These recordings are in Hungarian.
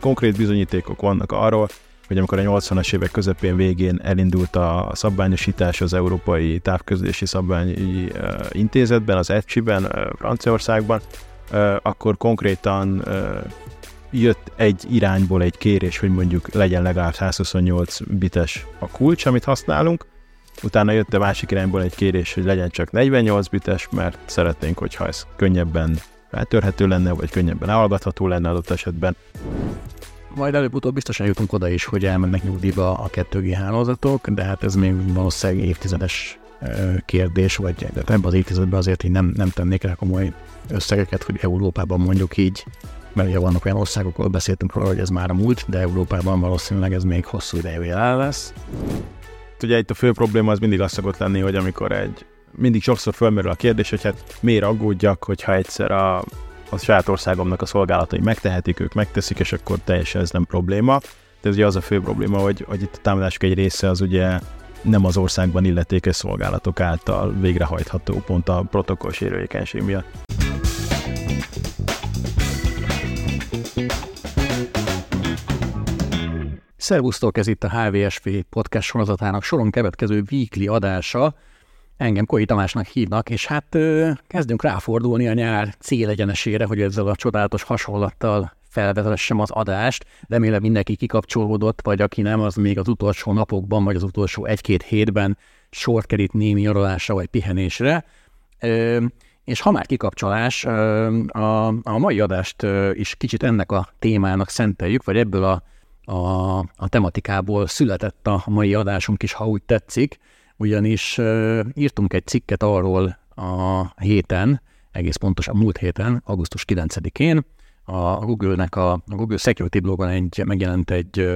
konkrét bizonyítékok vannak arról, hogy amikor a 80-as évek közepén végén elindult a szabványosítás az Európai Távközlési Szabványi Intézetben, az ECSI-ben, Franciaországban, akkor konkrétan jött egy irányból egy kérés, hogy mondjuk legyen legalább 128 bites a kulcs, amit használunk, utána jött a másik irányból egy kérés, hogy legyen csak 48 bites, mert szeretnénk, hogyha ez könnyebben feltörhető lenne, vagy könnyebben elhallgatható lenne adott esetben. Majd előbb-utóbb biztosan jutunk oda is, hogy elmennek nyugdíjba a 2G hálózatok, de hát ez még valószínűleg évtizedes kérdés, vagy ebben az évtizedben azért így nem, nem tennék rá komoly összegeket, hogy Európában mondjuk így, mert ugye vannak olyan országok, ahol beszéltünk róla, hogy ez már a múlt, de Európában valószínűleg ez még hosszú ideig el lesz. Ugye itt a fő probléma az mindig az szokott lenni, hogy amikor egy mindig sokszor fölmerül a kérdés, hogy hát miért aggódjak, hogyha egyszer a, a saját országomnak a szolgálatai megtehetik, ők megteszik, és akkor teljesen ez nem probléma. De ugye az a fő probléma, hogy, hogy itt a támadások egy része az ugye nem az országban illetékes szolgálatok által végrehajtható pont a protokoll sérülékenység miatt. Szervusztok, ez itt a HVSV podcast sorozatának soron következő weekly adása. Engem Koi Tamásnak hívnak, és hát ö, kezdünk ráfordulni a nyár célegyenesére, hogy ezzel a csodálatos hasonlattal felvezessem az adást. Remélem mindenki kikapcsolódott, vagy aki nem, az még az utolsó napokban, vagy az utolsó egy-két hétben sort kerít némi nyaralásra vagy pihenésre. Ö, és ha már kikapcsolás, a, a mai adást is kicsit ennek a témának szenteljük, vagy ebből a, a, a tematikából született a mai adásunk is, ha úgy tetszik, ugyanis írtunk egy cikket arról a héten, egész pontosan múlt héten, augusztus 9-én, a Google-nek a, Google Security blogon egy, megjelent egy,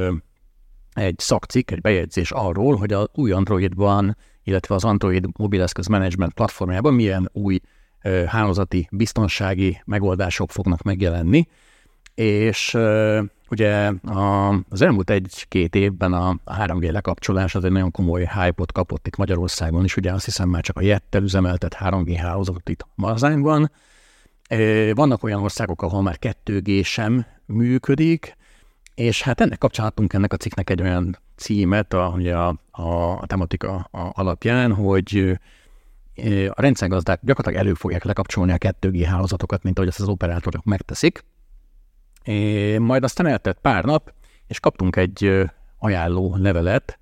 egy szakcikk, egy bejegyzés arról, hogy az új Androidban, illetve az Android mobileszköz management platformjában milyen új hálózati biztonsági megoldások fognak megjelenni, és ugye a, az elmúlt egy-két évben a, a 3G lekapcsolás az egy nagyon komoly hype-ot kapott itt Magyarországon is, ugye azt hiszem már csak a Jettel üzemeltet 3G hálózatot itt Mazányban. Vannak olyan országok, ahol már 2G sem működik, és hát ennek kapcsán ennek a cikknek egy olyan címet, a, a, a, a tematika alapján, hogy a rendszergazdák gyakorlatilag elő fogják lekapcsolni a 2G hálózatokat, mint ahogy ezt az operátorok megteszik. É, majd aztán eltett pár nap, és kaptunk egy ajánló levelet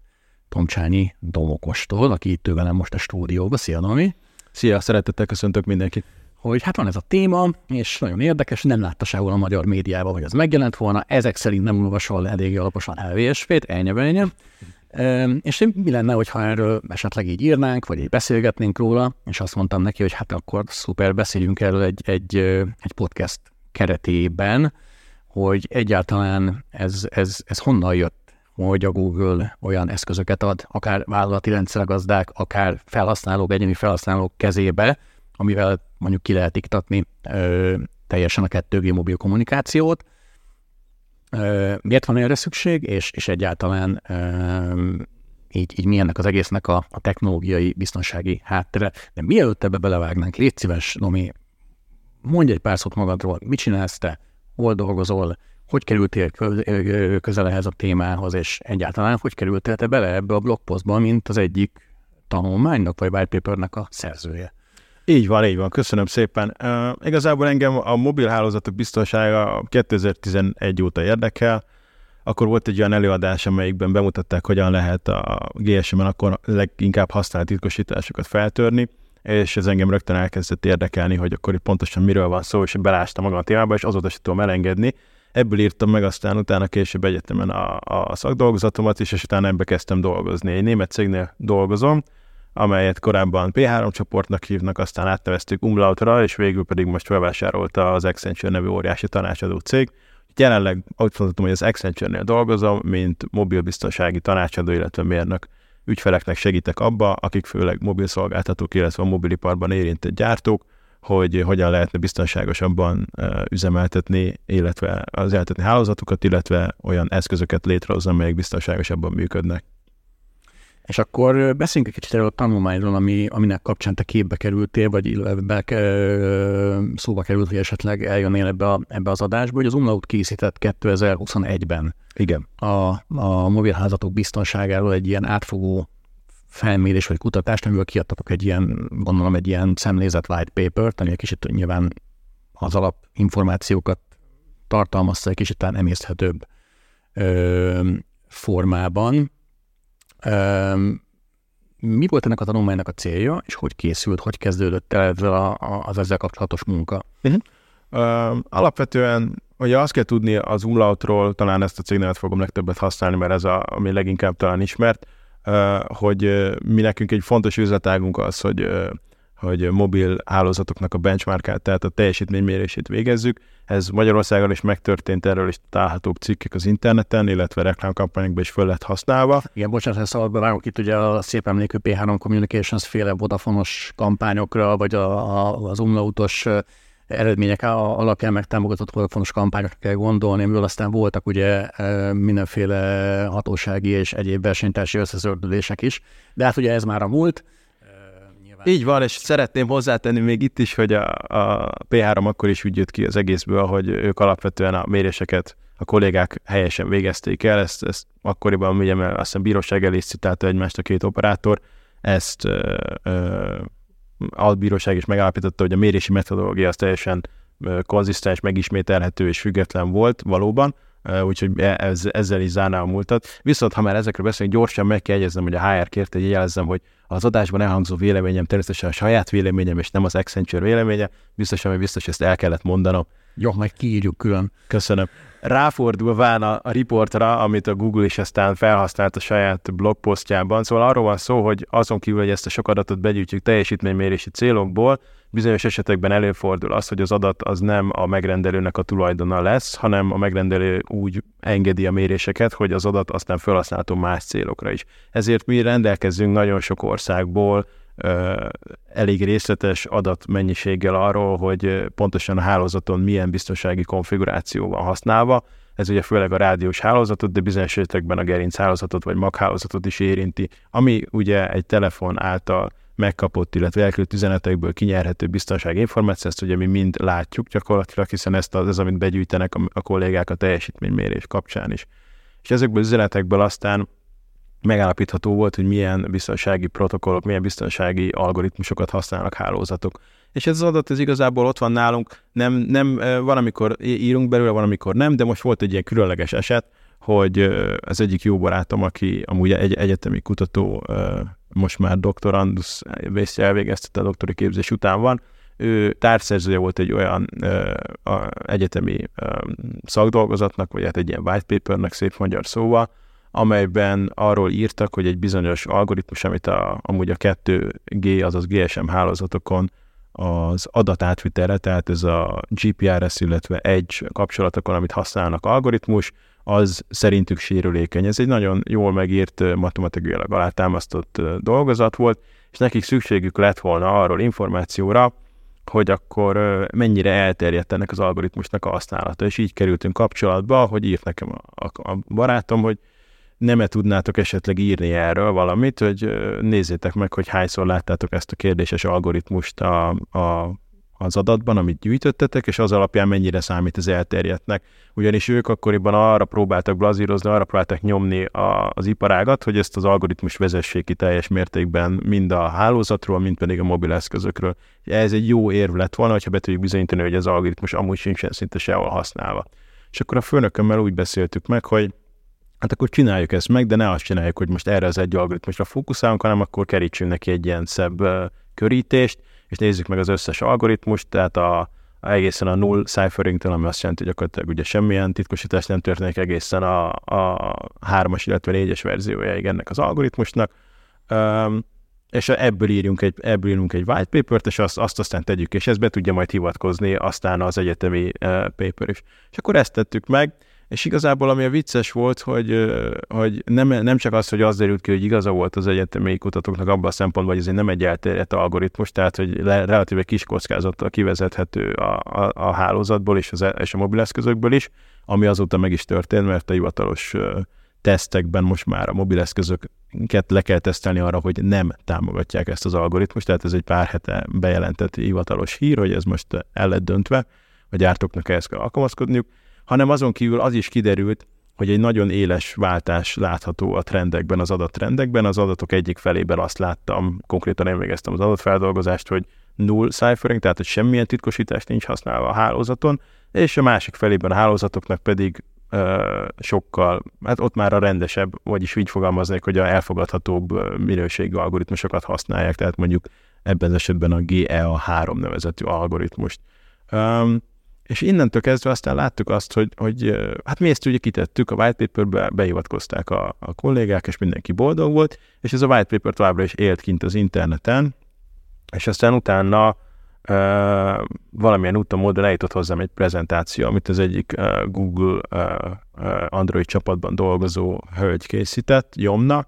Tomcsányi Domokostól, aki itt velem most a stúdióba. Szia, Domi! Szia, szeretettel köszöntök mindenkit! Hogy hát van ez a téma, és nagyon érdekes, nem látta sehol a magyar médiában, hogy ez megjelent volna, ezek szerint nem olvasol eléggé alaposan LVSV-t, ennyi és mi lenne, hogyha erről esetleg így írnánk, vagy így beszélgetnénk róla, és azt mondtam neki, hogy hát akkor szuper, beszéljünk erről egy, egy, egy podcast keretében, hogy egyáltalán ez, ez, ez honnan jött, hogy a Google olyan eszközöket ad, akár vállalati rendszergazdák, akár felhasználók, egyéni felhasználók kezébe, amivel mondjuk ki lehet iktatni ö, teljesen a 2G mobil kommunikációt, miért van erre szükség, és, és egyáltalán így, így milyennek az egésznek a, a technológiai biztonsági háttere. De mielőtt ebbe belevágnánk, légy szíves, Nomi, mondj egy pár szót magadról, mit csinálsz te, hol dolgozol, hogy kerültél közel ehhez a témához, és egyáltalán hogy kerültél te bele ebbe a blogpostba, mint az egyik tanulmánynak vagy whitepapernek a szerzője? Így van, így van, köszönöm szépen. Uh, igazából engem a mobilhálózatok biztonsága 2011 óta érdekel. Akkor volt egy olyan előadás, amelyikben bemutatták, hogyan lehet a GSM-en akkor leginkább használt titkosításokat feltörni, és ez engem rögtön elkezdett érdekelni, hogy akkor itt pontosan miről van szó, és belástam magam a témába, és azóta sem tudom elengedni. Ebből írtam meg aztán utána később egyetemen a, a szakdolgozatomat is, és utána ebbe kezdtem dolgozni. Egy német cégnél dolgozom, amelyet korábban P3 csoportnak hívnak, aztán átneveztük Umlautra, és végül pedig most felvásárolta az Accenture nevű óriási tanácsadó cég. Jelenleg úgy mondhatom, hogy az Accenture-nél dolgozom, mint mobilbiztonsági tanácsadó, illetve mérnök ügyfeleknek segítek abba, akik főleg mobil szolgáltatók, illetve a mobiliparban érintett gyártók, hogy hogyan lehetne biztonságosabban üzemeltetni, illetve az eltetni hálózatokat, illetve olyan eszközöket létrehozni, amelyek biztonságosabban működnek. És akkor beszéljünk egy kicsit erről a tanulmányról, ami, aminek kapcsán te képbe kerültél, vagy be, szóba került, hogy esetleg eljönnél ebbe, a, ebbe az adásba, hogy az Umlaut készített 2021-ben. Igen. A, a mobilházatok biztonságáról egy ilyen átfogó felmérés vagy kutatást, amiből kiadtatok egy ilyen, gondolom, egy ilyen szemlézet white paper-t, ami egy kicsit nyilván az alap információkat tartalmazta egy kicsit talán emészthetőbb ö, formában. Mi volt ennek a tanulmánynak a célja, és hogy készült, hogy kezdődött el ezzel a, a, az ezzel kapcsolatos munka? Uh-huh. Uh, alapvetően ugye azt kell tudni az Umlautról, talán ezt a cégnevet fogom legtöbbet használni, mert ez a, ami leginkább talán ismert, uh, hogy uh, mi nekünk egy fontos üzletágunk az, hogy uh, hogy mobil hálózatoknak a benchmarkát, tehát a teljesítménymérését végezzük. Ez Magyarországon is megtörtént, erről is találhatók cikkek az interneten, illetve reklámkampányokban is föl lett használva. Igen, bocsánat, ha szabad bevágok itt ugye a szép emlékű P3 Communications féle vodafonos kampányokra, vagy a, a, az umlautos eredmények alapján megtámogatott vodafonos kampányokra kell gondolni, amiből aztán voltak ugye mindenféle hatósági és egyéb versenytársi összezördülések is, de hát ugye ez már a múlt, nyilván. Így van, és szeretném hozzátenni még itt is, hogy a, a P3 akkor is úgy jött ki az egészből, hogy ők alapvetően a méréseket a kollégák helyesen végezték el, ezt, ezt akkoriban ugye, mert azt hiszem bíróság elé citálta egymást a két operátor, ezt ö, ö, albíróság is megállapította, hogy a mérési metodológia az teljesen konzisztens, megismételhető és független volt valóban, úgyhogy e, ez, ezzel is zárná a múltat. Viszont, ha már ezekről beszélünk, gyorsan meg kell jegyeznem, hogy a HR kérte, hogy jelezzem, hogy az adásban elhangzó véleményem természetesen a saját véleményem, és nem az Accenture véleménye. Biztos, hogy biztos, ezt el kellett mondanom. Jó, meg kiírjuk külön. Köszönöm. Ráfordulván a, a riportra, amit a Google is aztán felhasznált a saját blogposztjában, szóval arról van szó, hogy azon kívül, hogy ezt a sok adatot begyűjtjük teljesítménymérési célokból, bizonyos esetekben előfordul az, hogy az adat az nem a megrendelőnek a tulajdona lesz, hanem a megrendelő úgy engedi a méréseket, hogy az adat aztán felhasználható más célokra is. Ezért mi rendelkezünk nagyon sok országból elég részletes adatmennyiséggel arról, hogy pontosan a hálózaton milyen biztonsági konfiguráció van használva. Ez ugye főleg a rádiós hálózatot, de bizonyos esetekben a gerinc hálózatot vagy maghálózatot is érinti, ami ugye egy telefon által megkapott, illetve elküldött üzenetekből kinyerhető biztonsági információ, ezt ugye mi mind látjuk gyakorlatilag, hiszen ezt az, az amit begyűjtenek a, a kollégák a teljesítménymérés kapcsán is. És ezekből az üzenetekből aztán megállapítható volt, hogy milyen biztonsági protokollok, milyen biztonsági algoritmusokat használnak hálózatok. És ez az adat, ez igazából ott van nálunk, nem, nem van, amikor írunk belőle, van, amikor nem, de most volt egy ilyen különleges eset, hogy az egyik jó barátom, aki amúgy egy egyetemi kutató, most már doktorandus elvégezte a doktori képzés után van, ő társzerzője volt egy olyan ö, a egyetemi ö, szakdolgozatnak, vagy hát egy ilyen white papernek szép magyar szóval, amelyben arról írtak, hogy egy bizonyos algoritmus, amit a, amúgy a 2G, azaz GSM hálózatokon az adatátvitelre, tehát ez a GPRS, illetve egy kapcsolatokon, amit használnak algoritmus, az szerintük sérülékeny. Ez egy nagyon jól megírt, matematikailag alátámasztott dolgozat volt, és nekik szükségük lett volna arról információra, hogy akkor mennyire elterjedt ennek az algoritmusnak a használata. És így kerültünk kapcsolatba, hogy írt nekem a, a, barátom, hogy nem -e tudnátok esetleg írni erről valamit, hogy nézzétek meg, hogy hányszor láttátok ezt a kérdéses algoritmust a, a az adatban, amit gyűjtöttetek, és az alapján mennyire számít az elterjedtnek. Ugyanis ők akkoriban arra próbáltak blazírozni, arra próbáltak nyomni a, az iparágat, hogy ezt az algoritmus vezessék ki teljes mértékben mind a hálózatról, mind pedig a mobileszközökről. Ez egy jó érv lett volna, hogyha be tudjuk bizonyítani, hogy az algoritmus amúgy sincsen szinte sehol használva. És akkor a főnökömmel úgy beszéltük meg, hogy hát akkor csináljuk ezt meg, de ne azt csináljuk, hogy most erre az egy algoritmusra fókuszálunk, hanem akkor kerítsünk neki egy ilyen szebb körítést, és nézzük meg az összes algoritmust, tehát a, egészen a null ciphering ami azt jelenti, hogy gyakorlatilag ugye semmilyen titkosítás nem történik egészen a, a hármas, illetve négyes verziójáig ennek az algoritmusnak, um, és ebből írjunk egy, ebből írjunk egy white paper-t, és azt, azt aztán tegyük, és ez be tudja majd hivatkozni aztán az egyetemi uh, paper is. És akkor ezt tettük meg, és igazából ami a vicces volt, hogy, hogy nem, nem csak az, hogy az derült ki, hogy igaza volt az egyetemi kutatóknak abban a szempontból, hogy ez nem egy elterjedt algoritmus, tehát hogy le, relatíve kis kockázattal kivezethető a, a, a hálózatból és, az, e, és a mobileszközökből is, ami azóta meg is történt, mert a hivatalos tesztekben most már a mobileszközöket le kell tesztelni arra, hogy nem támogatják ezt az algoritmust, tehát ez egy pár hete bejelentett hivatalos hír, hogy ez most el lett döntve, a gyártóknak ehhez kell alkalmazkodniuk, hanem azon kívül az is kiderült, hogy egy nagyon éles váltás látható a trendekben, az adattrendekben. Az adatok egyik felében azt láttam, konkrétan én végeztem az adatfeldolgozást, hogy null ciphering, tehát hogy semmilyen titkosítást nincs használva a hálózaton, és a másik felében a hálózatoknak pedig ö, sokkal, hát ott már a rendesebb, vagyis így fogalmaznék, hogy a elfogadhatóbb minőségű algoritmusokat használják, tehát mondjuk ebben az esetben a GEA3 nevezetű algoritmust. Um, és innentől kezdve aztán láttuk azt, hogy, hogy hát mi ezt ugye kitettük, a white paperbe behivatkozták a, a kollégák, és mindenki boldog volt, és ez a white paper továbbra is élt kint az interneten, és aztán utána uh, valamilyen úton módon eljutott hozzám egy prezentáció, amit az egyik uh, Google uh, Android csapatban dolgozó hölgy készített, Jomna,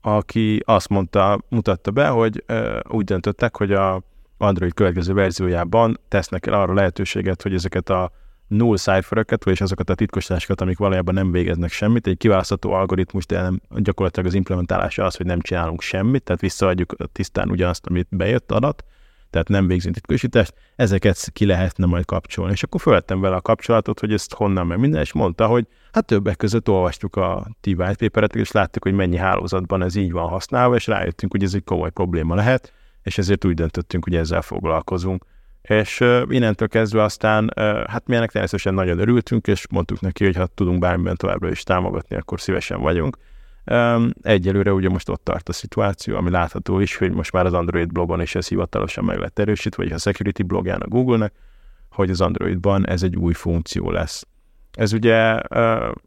aki azt mondta, mutatta be, hogy úgy döntöttek, hogy a Android következő verziójában tesznek el arra lehetőséget, hogy ezeket a null cipheröket, vagyis azokat a titkosításokat, amik valójában nem végeznek semmit, egy kiválasztható algoritmus, de nem, gyakorlatilag az implementálása az, hogy nem csinálunk semmit, tehát visszaadjuk tisztán ugyanazt, amit bejött adat, tehát nem végzünk titkosítást, ezeket ki lehetne majd kapcsolni. És akkor felvettem vele a kapcsolatot, hogy ezt honnan meg minden, és mondta, hogy hát többek között olvastuk a ti white és láttuk, hogy mennyi hálózatban ez így van használva, és rájöttünk, hogy ez egy komoly probléma lehet, és ezért úgy döntöttünk, hogy ezzel foglalkozunk. És innentől kezdve aztán, hát mi ennek természetesen nagyon örültünk, és mondtuk neki, hogy ha tudunk bármiben továbbra is támogatni, akkor szívesen vagyunk. Egyelőre ugye most ott tart a szituáció, ami látható is, hogy most már az Android blogon is ez hivatalosan meg lett erősítve, vagy a security blogján a Google-nek, hogy az Androidban ez egy új funkció lesz. Ez ugye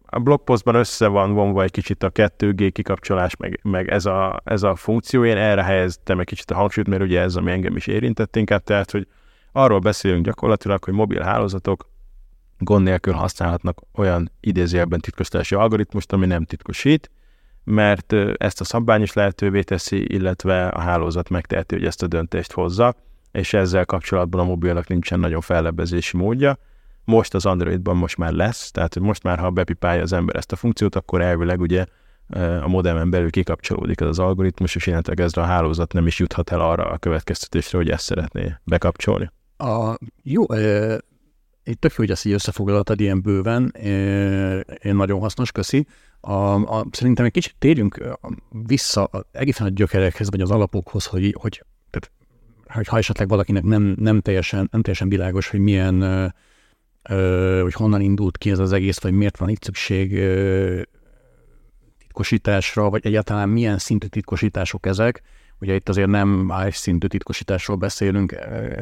a blogpostban össze van vonva egy kicsit a 2G kikapcsolás, meg, meg ez, a, ez a funkció. Én erre helyeztem egy kicsit a hangsúlyt, mert ugye ez, ami engem is érintett inkább, tehát, hogy arról beszélünk gyakorlatilag, hogy mobil hálózatok gond nélkül használhatnak olyan idézőjelben titkosítási algoritmust, ami nem titkosít, mert ezt a szabvány is lehetővé teszi, illetve a hálózat megteheti, hogy ezt a döntést hozza, és ezzel kapcsolatban a mobilnak nincsen nagyon fellebbezési módja most az Androidban most már lesz, tehát most már, ha bepipálja az ember ezt a funkciót, akkor elvileg ugye a modemen belül kikapcsolódik ez az algoritmus, és innentől kezdve a hálózat nem is juthat el arra a következtetésre, hogy ezt szeretné bekapcsolni. A, jó, e, itt tök hogy ezt így összefoglaltad ilyen bőven, e, nagyon hasznos, köszi. A, a, szerintem egy kicsit térjünk vissza egészen a gyökerekhez, vagy az alapokhoz, hogy, hogy, tehát, ha esetleg valakinek nem, nem, teljesen, nem teljesen világos, hogy milyen hogy honnan indult ki ez az egész, vagy miért van itt szükség titkosításra, vagy egyáltalán milyen szintű titkosítások ezek. Ugye itt azért nem más szintű titkosításról beszélünk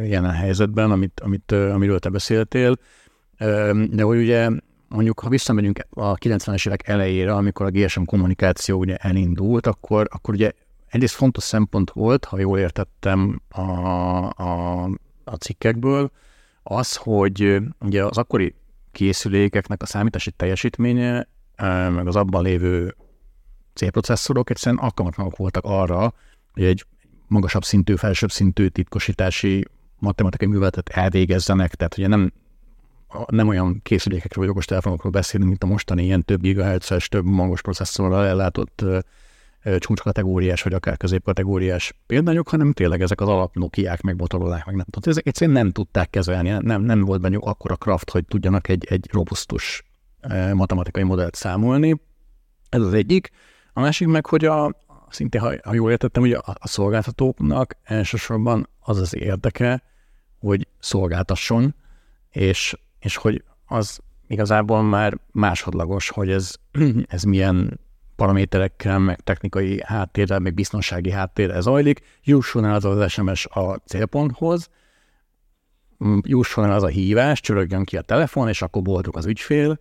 jelen helyzetben, amit, amit, amiről te beszéltél, de hogy ugye mondjuk, ha visszamegyünk a 90-es évek elejére, amikor a GSM kommunikáció ugye elindult, akkor, akkor ugye egyrészt fontos szempont volt, ha jól értettem a, a, a cikkekből, az, hogy ugye az akkori készülékeknek a számítási teljesítménye, meg az abban lévő C-processzorok egyszerűen alkalmatlanok voltak arra, hogy egy magasabb szintű, felsőbb szintű titkosítási matematikai műveletet elvégezzenek, tehát ugye nem, nem olyan készülékekről vagy okostelefonokról beszélünk, mint a mostani ilyen több gigahertzes, több magas processzorral ellátott csúcskategóriás, vagy akár középkategóriás példányok, hanem tényleg ezek az alap Nokiák, meg Motorolák, meg nem tudom. Ezek egyszerűen nem tudták kezelni, nem, nem volt bennük akkora kraft, hogy tudjanak egy, egy robusztus matematikai modellt számolni. Ez az egyik. A másik meg, hogy a, szintén, ha, ha jól értettem, hogy a, a szolgáltatóknak elsősorban az az érdeke, hogy szolgáltasson, és, és hogy az igazából már másodlagos, hogy ez, ez milyen paraméterekkel, meg technikai háttérrel, meg biztonsági háttérrel zajlik, jusson el az az SMS a célponthoz, mm, jusson el az a hívás, csörögjön ki a telefon, és akkor boldog az ügyfél,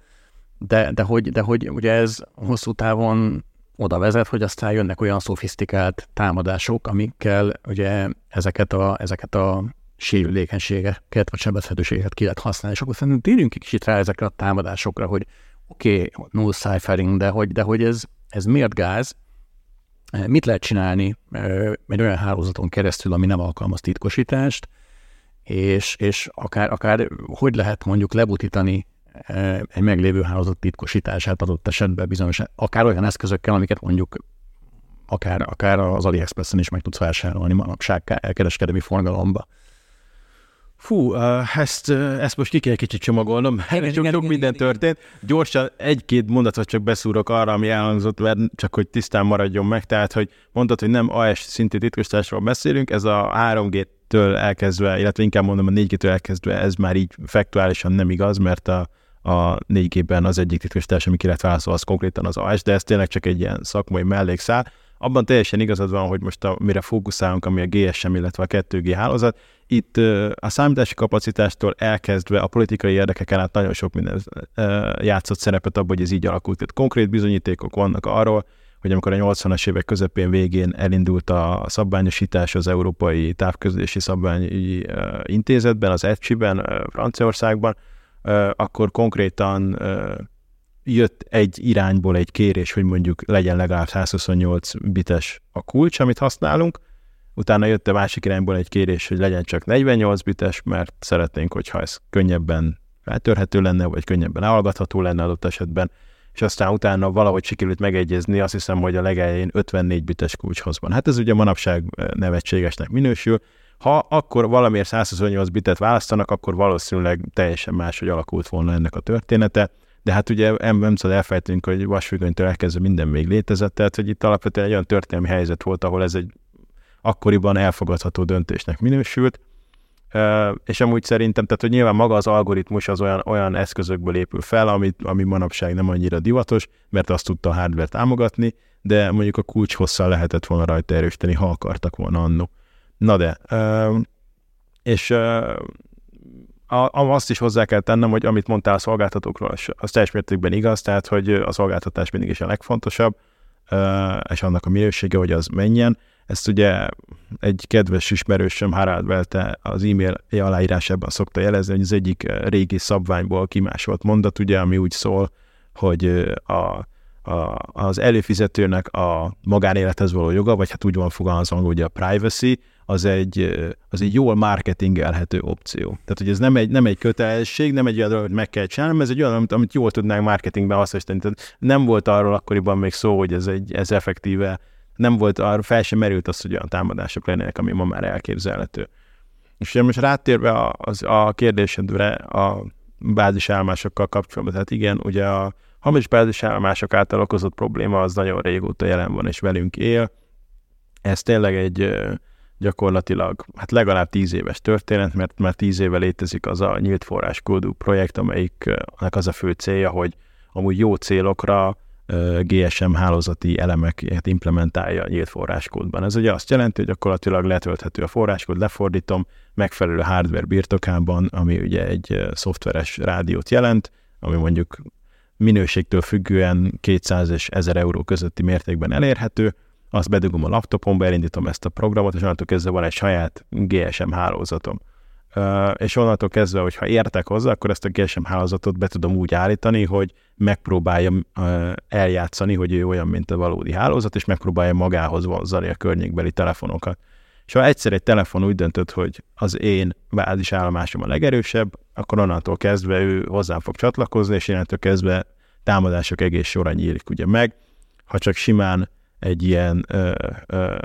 de, de, hogy, de hogy ugye ez hosszú távon oda vezet, hogy aztán jönnek olyan szofisztikált támadások, amikkel ugye ezeket a, ezeket a sérülékenységeket, vagy sebezhetőségeket ki lehet használni. És akkor szerintem térjünk egy kicsit rá ezekre a támadásokra, hogy oké, okay, null ciphering, de hogy, de hogy ez, ez miért gáz, mit lehet csinálni egy olyan hálózaton keresztül, ami nem alkalmaz titkosítást, és, és akár, akár hogy lehet mondjuk lebutítani egy meglévő hálózat titkosítását adott esetben bizonyos, akár olyan eszközökkel, amiket mondjuk akár, akár az AliExpressen is meg tudsz vásárolni manapság elkereskedelmi forgalomba. Fú, uh, ezt, uh, ezt most ki kell kicsit csomagolnom. Igen, sok, sok minden történt. Gyorsan egy-két mondatot csak beszúrok arra, ami elhangzott, mert csak hogy tisztán maradjon meg. Tehát, hogy mondtad, hogy nem AS szintű titkosításról beszélünk, ez a 3G-től elkezdve, illetve inkább mondom a 4G-től elkezdve, ez már így faktuálisan nem igaz, mert a, a 4G-ben az egyik titkosítás, ami ki lehet válaszolni, az konkrétan az AS, de ez tényleg csak egy ilyen szakmai mellékszál abban teljesen igazad van, hogy most a, mire fókuszálunk, ami a GSM, illetve a 2G hálózat, itt a számítási kapacitástól elkezdve a politikai érdekeken át nagyon sok minden játszott szerepet abban, hogy ez így alakult. Tehát konkrét bizonyítékok vannak arról, hogy amikor a 80-as évek közepén végén elindult a szabványosítás az Európai Távközlési Szabványi Intézetben, az ECSI-ben, Franciaországban, akkor konkrétan jött egy irányból egy kérés, hogy mondjuk legyen legalább 128 bites a kulcs, amit használunk, utána jött a másik irányból egy kérés, hogy legyen csak 48 bites, mert szeretnénk, hogyha ez könnyebben feltörhető lenne, vagy könnyebben elhallgatható lenne adott esetben, és aztán utána valahogy sikerült megegyezni, azt hiszem, hogy a legelején 54 bites kulcshoz van. Hát ez ugye manapság nevetségesnek minősül, ha akkor valamiért 128 bitet választanak, akkor valószínűleg teljesen máshogy alakult volna ennek a története de hát ugye nem, nem szabad elfelejteni, hogy vasfüggönytől elkezdve minden még létezett, tehát hogy itt alapvetően egy olyan történelmi helyzet volt, ahol ez egy akkoriban elfogadható döntésnek minősült, és amúgy szerintem, tehát hogy nyilván maga az algoritmus az olyan, olyan eszközökből épül fel, amit, ami manapság nem annyira divatos, mert azt tudta a hardware támogatni, de mondjuk a kulcs hosszal lehetett volna rajta erősíteni, ha akartak volna annó. Na de, és a, azt is hozzá kell tennem, hogy amit mondtál a szolgáltatókról, az teljes mértékben igaz, tehát hogy a szolgáltatás mindig is a legfontosabb, és annak a minősége, hogy az menjen. Ezt ugye egy kedves ismerősöm Harald Velte az e-mail aláírásában szokta jelezni, hogy az egyik régi szabványból kimásolt mondat, ugye, ami úgy szól, hogy a, a, az előfizetőnek a magánélethez való joga, vagy hát úgy van fogalmazva, hogy a privacy, az egy, az egy jól marketingelhető opció. Tehát, hogy ez nem egy, nem egy kötelesség, nem egy olyan dolog, hogy meg kell csinálni, ez egy olyan, amit, amit jól tudnánk marketingben hasznosítani. Tehát nem volt arról akkoriban még szó, hogy ez, egy, ez effektíve, nem volt arról, fel sem merült az, hogy olyan támadások lennének, ami ma már elképzelhető. És ugye most rátérve az, a kérdésedre a bázisállomásokkal kapcsolatban, tehát igen, ugye a hamis bázisálomások által okozott probléma az nagyon régóta jelen van és velünk él. Ez tényleg egy gyakorlatilag hát legalább tíz éves történet, mert már tíz éve létezik az a nyílt forráskódú projekt, amelyiknek az a fő célja, hogy amúgy jó célokra GSM hálózati elemeket implementálja nyílt forráskódban. Ez ugye azt jelenti, hogy gyakorlatilag letölthető a forráskód, lefordítom megfelelő hardware birtokában, ami ugye egy szoftveres rádiót jelent, ami mondjuk minőségtől függően 200 és 1000 euró közötti mértékben elérhető, azt bedugom a laptopomba, elindítom ezt a programot, és onnantól kezdve van egy saját GSM hálózatom. És onnantól kezdve, hogyha értek hozzá, akkor ezt a GSM hálózatot be tudom úgy állítani, hogy megpróbáljam eljátszani, hogy ő olyan, mint a valódi hálózat, és megpróbálja magához vonzani a környékbeli telefonokat. És ha egyszer egy telefon úgy döntött, hogy az én bázisállomásom a legerősebb, akkor onnantól kezdve ő hozzám fog csatlakozni, és innentől kezdve támadások egész során nyílik ugye meg. Ha csak simán egy ilyen ö, ö,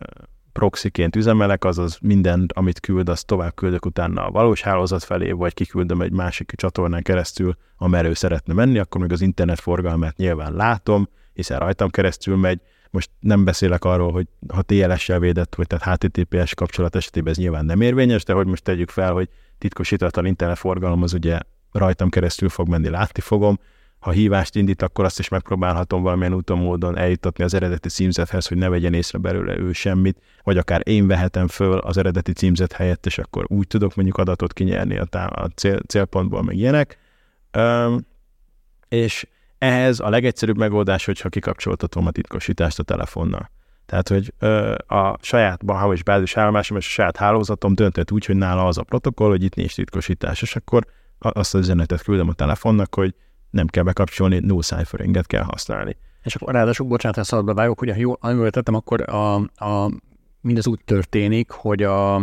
proxiként üzemelek, azaz minden, amit küld, azt tovább küldök utána a valós hálózat felé, vagy kiküldöm egy másik csatornán keresztül, amerő szeretne menni, akkor még az internet forgalmát nyilván látom, hiszen rajtam keresztül megy. Most nem beszélek arról, hogy ha TLS-sel védett, vagy tehát HTTPS kapcsolat esetében ez nyilván nem érvényes, de hogy most tegyük fel, hogy titkosítatlan internetforgalom az ugye rajtam keresztül fog menni, látni fogom, ha hívást indít, akkor azt is megpróbálhatom valamilyen úton módon eljutatni az eredeti címzethez, hogy ne vegyen észre belőle ő semmit, vagy akár én vehetem föl az eredeti címzet helyett, és akkor úgy tudok mondjuk adatot kinyerni a, tá- a cél, célpontból, meg ilyenek. Üm, és ehhez a legegyszerűbb megoldás, hogyha kikapcsoltatom a titkosítást a telefonnal. Tehát, hogy ö, a saját és bázis állomásom és a saját hálózatom döntött úgy, hogy nála az a protokoll, hogy itt nincs titkosítás, és akkor azt az üzenetet küldöm a telefonnak, hogy nem kell bekapcsolni, no cipheringet kell használni. És akkor ráadásul, bocsánat, ezt szabadba vágok, hogy ha jól, jól tettem, akkor a, a, mindez úgy történik, hogy a,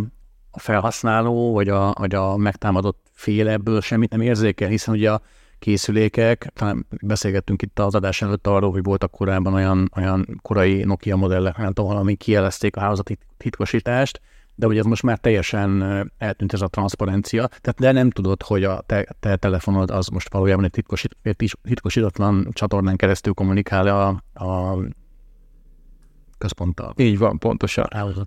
a felhasználó vagy a, vagy a megtámadott fél ebből semmit nem érzékel, hiszen ugye a készülékek. Talán beszélgettünk itt az adás előtt arról, hogy voltak korábban olyan, olyan korai Nokia modellek, nem tudom, ami kielezték a hálózati titkosítást, de ugye ez most már teljesen eltűnt ez a transzparencia, tehát de nem tudod, hogy a te, te telefonod az most valójában egy titkosít, titkosítatlan csatornán keresztül kommunikál a, a központtal. Így van, pontosan.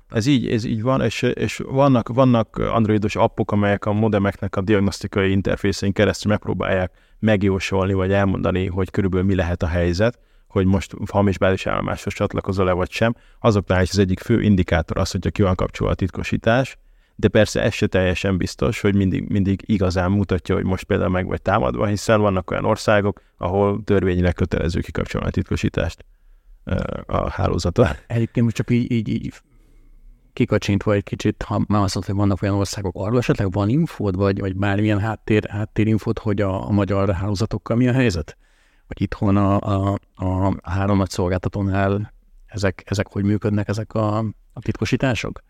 Ez így, ez így van, és, és vannak, vannak androidos appok, amelyek a modemeknek a diagnosztikai interfészein keresztül megpróbálják megjósolni, vagy elmondani, hogy körülbelül mi lehet a helyzet, hogy most hamis bázis állomáshoz csatlakozol-e vagy sem. Azoknál is az egyik fő indikátor az, hogyha ki van kapcsolva a titkosítás, de persze ez se teljesen biztos, hogy mindig, mindig igazán mutatja, hogy most például meg vagy támadva, hiszen vannak olyan országok, ahol törvényileg kötelező kikapcsolni a titkosítást a hálózatban. Egyébként most csak így, így, így kikacsintva egy kicsit, ha már azt mondta, hogy vannak olyan országok, arról esetleg van infód, vagy, vagy bármilyen háttér, háttérinfód, hogy a, a magyar hálózatokkal mi a helyzet? Vagy itthon a, a, a három nagy szolgáltatónál ezek, ezek hogy működnek, ezek a, a titkosítások?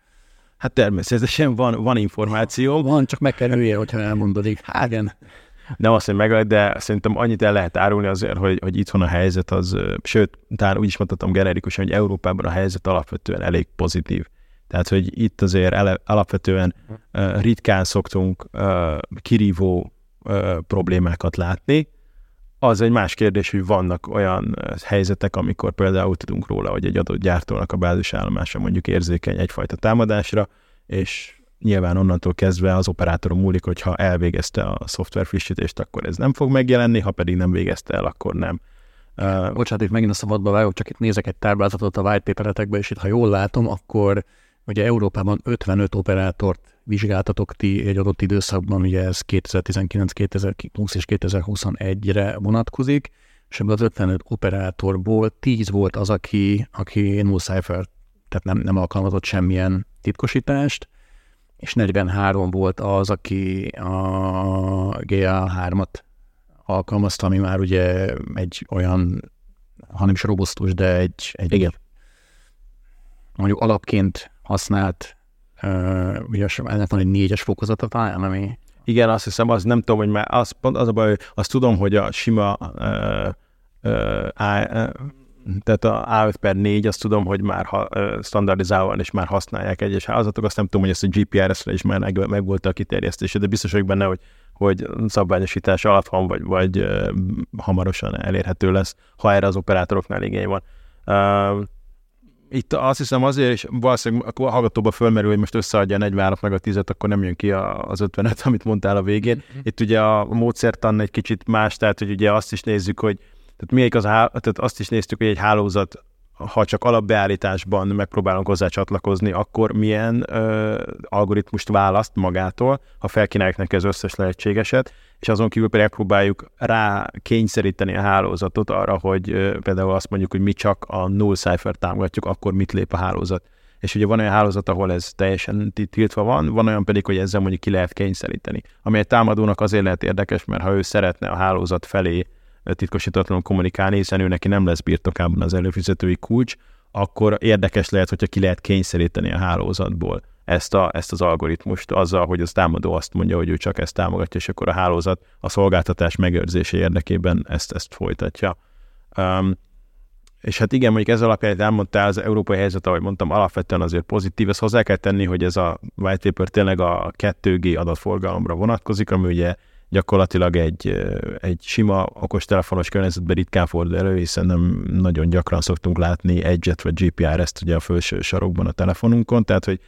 Hát természetesen van, van információ. Van, csak meg kell nője, hogyha elmondod. Hát igen nem azt, hogy meg, de szerintem annyit el lehet árulni azért, hogy, hogy itthon a helyzet az, sőt, talán úgy is mondhatom generikusan, hogy Európában a helyzet alapvetően elég pozitív. Tehát, hogy itt azért ele, alapvetően uh, ritkán szoktunk uh, kirívó uh, problémákat látni. Az egy más kérdés, hogy vannak olyan helyzetek, amikor például tudunk róla, hogy egy adott gyártónak a bázisállomása mondjuk érzékeny egyfajta támadásra, és nyilván onnantól kezdve az operátoron múlik, hogyha elvégezte a szoftver frissítést, akkor ez nem fog megjelenni, ha pedig nem végezte el, akkor nem. Uh, Bocsánat, itt megint a szabadba vágok, csak itt nézek egy táblázatot a white paperetekbe, és itt ha jól látom, akkor ugye Európában 55 operátort vizsgáltatok ti egy adott időszakban, ugye ez 2019, 2020 és 2021-re vonatkozik, és ebből az 55 operátorból 10 volt az, aki, aki no cipher, tehát nem, nem alkalmazott semmilyen titkosítást, és 43 volt az, aki a GA3-at alkalmazta, ami már ugye egy olyan, hanem is robusztus, de egy, egy Igen. mondjuk alapként használt, uh, ugye ennek van egy négyes fokozata talán, ami... Igen, azt hiszem, az nem tudom, hogy már az, pont az a baj, azt tudom, hogy a sima uh, uh, uh, tehát a A5 per 4, azt tudom, hogy már ha, standardizálva és már használják egyes hálózatok, azt nem tudom, hogy ezt a GPRS-re is már meg, meg volt a kiterjesztése, de biztos vagyok benne, hogy, hogy szabványosítás alatt van, vagy, vagy hamarosan elérhető lesz, ha erre az operátoroknál igény van. Itt azt hiszem azért, és valószínűleg a hallgatóba fölmerül, hogy most összeadja a 43 meg a 10 akkor nem jön ki az 55, amit mondtál a végén. Mhm. Itt ugye a módszertan egy kicsit más, tehát hogy ugye azt is nézzük, hogy tehát melyik az, tehát azt is néztük, hogy egy hálózat ha csak alapbeállításban megpróbálunk hozzá csatlakozni, akkor milyen ö, algoritmust választ magától, ha felkínáljuk neki az összes lehetségeset, és azon kívül pedig próbáljuk rá kényszeríteni a hálózatot arra, hogy ö, például azt mondjuk, hogy mi csak a null cipher támogatjuk, akkor mit lép a hálózat. És ugye van olyan hálózat, ahol ez teljesen tiltva van, van olyan pedig, hogy ezzel mondjuk ki lehet kényszeríteni. Ami egy támadónak azért lehet érdekes, mert ha ő szeretne a hálózat felé titkosítatlanul kommunikálni, hiszen ő neki nem lesz birtokában az előfizetői kulcs, akkor érdekes lehet, hogyha ki lehet kényszeríteni a hálózatból ezt, a, ezt az algoritmust azzal, hogy az támadó azt mondja, hogy ő csak ezt támogatja, és akkor a hálózat a szolgáltatás megőrzése érdekében ezt, ezt folytatja. Um, és hát igen, mondjuk ez alapján elmondtál, az európai helyzet, ahogy mondtam, alapvetően azért pozitív. Ezt hozzá kell tenni, hogy ez a white paper tényleg a 2G adatforgalomra vonatkozik, ami ugye gyakorlatilag egy, egy sima okostelefonos környezetben ritkán fordul elő, hiszen nem nagyon gyakran szoktunk látni egyet vagy GPRS-t ugye a felső sarokban a telefonunkon, tehát hogy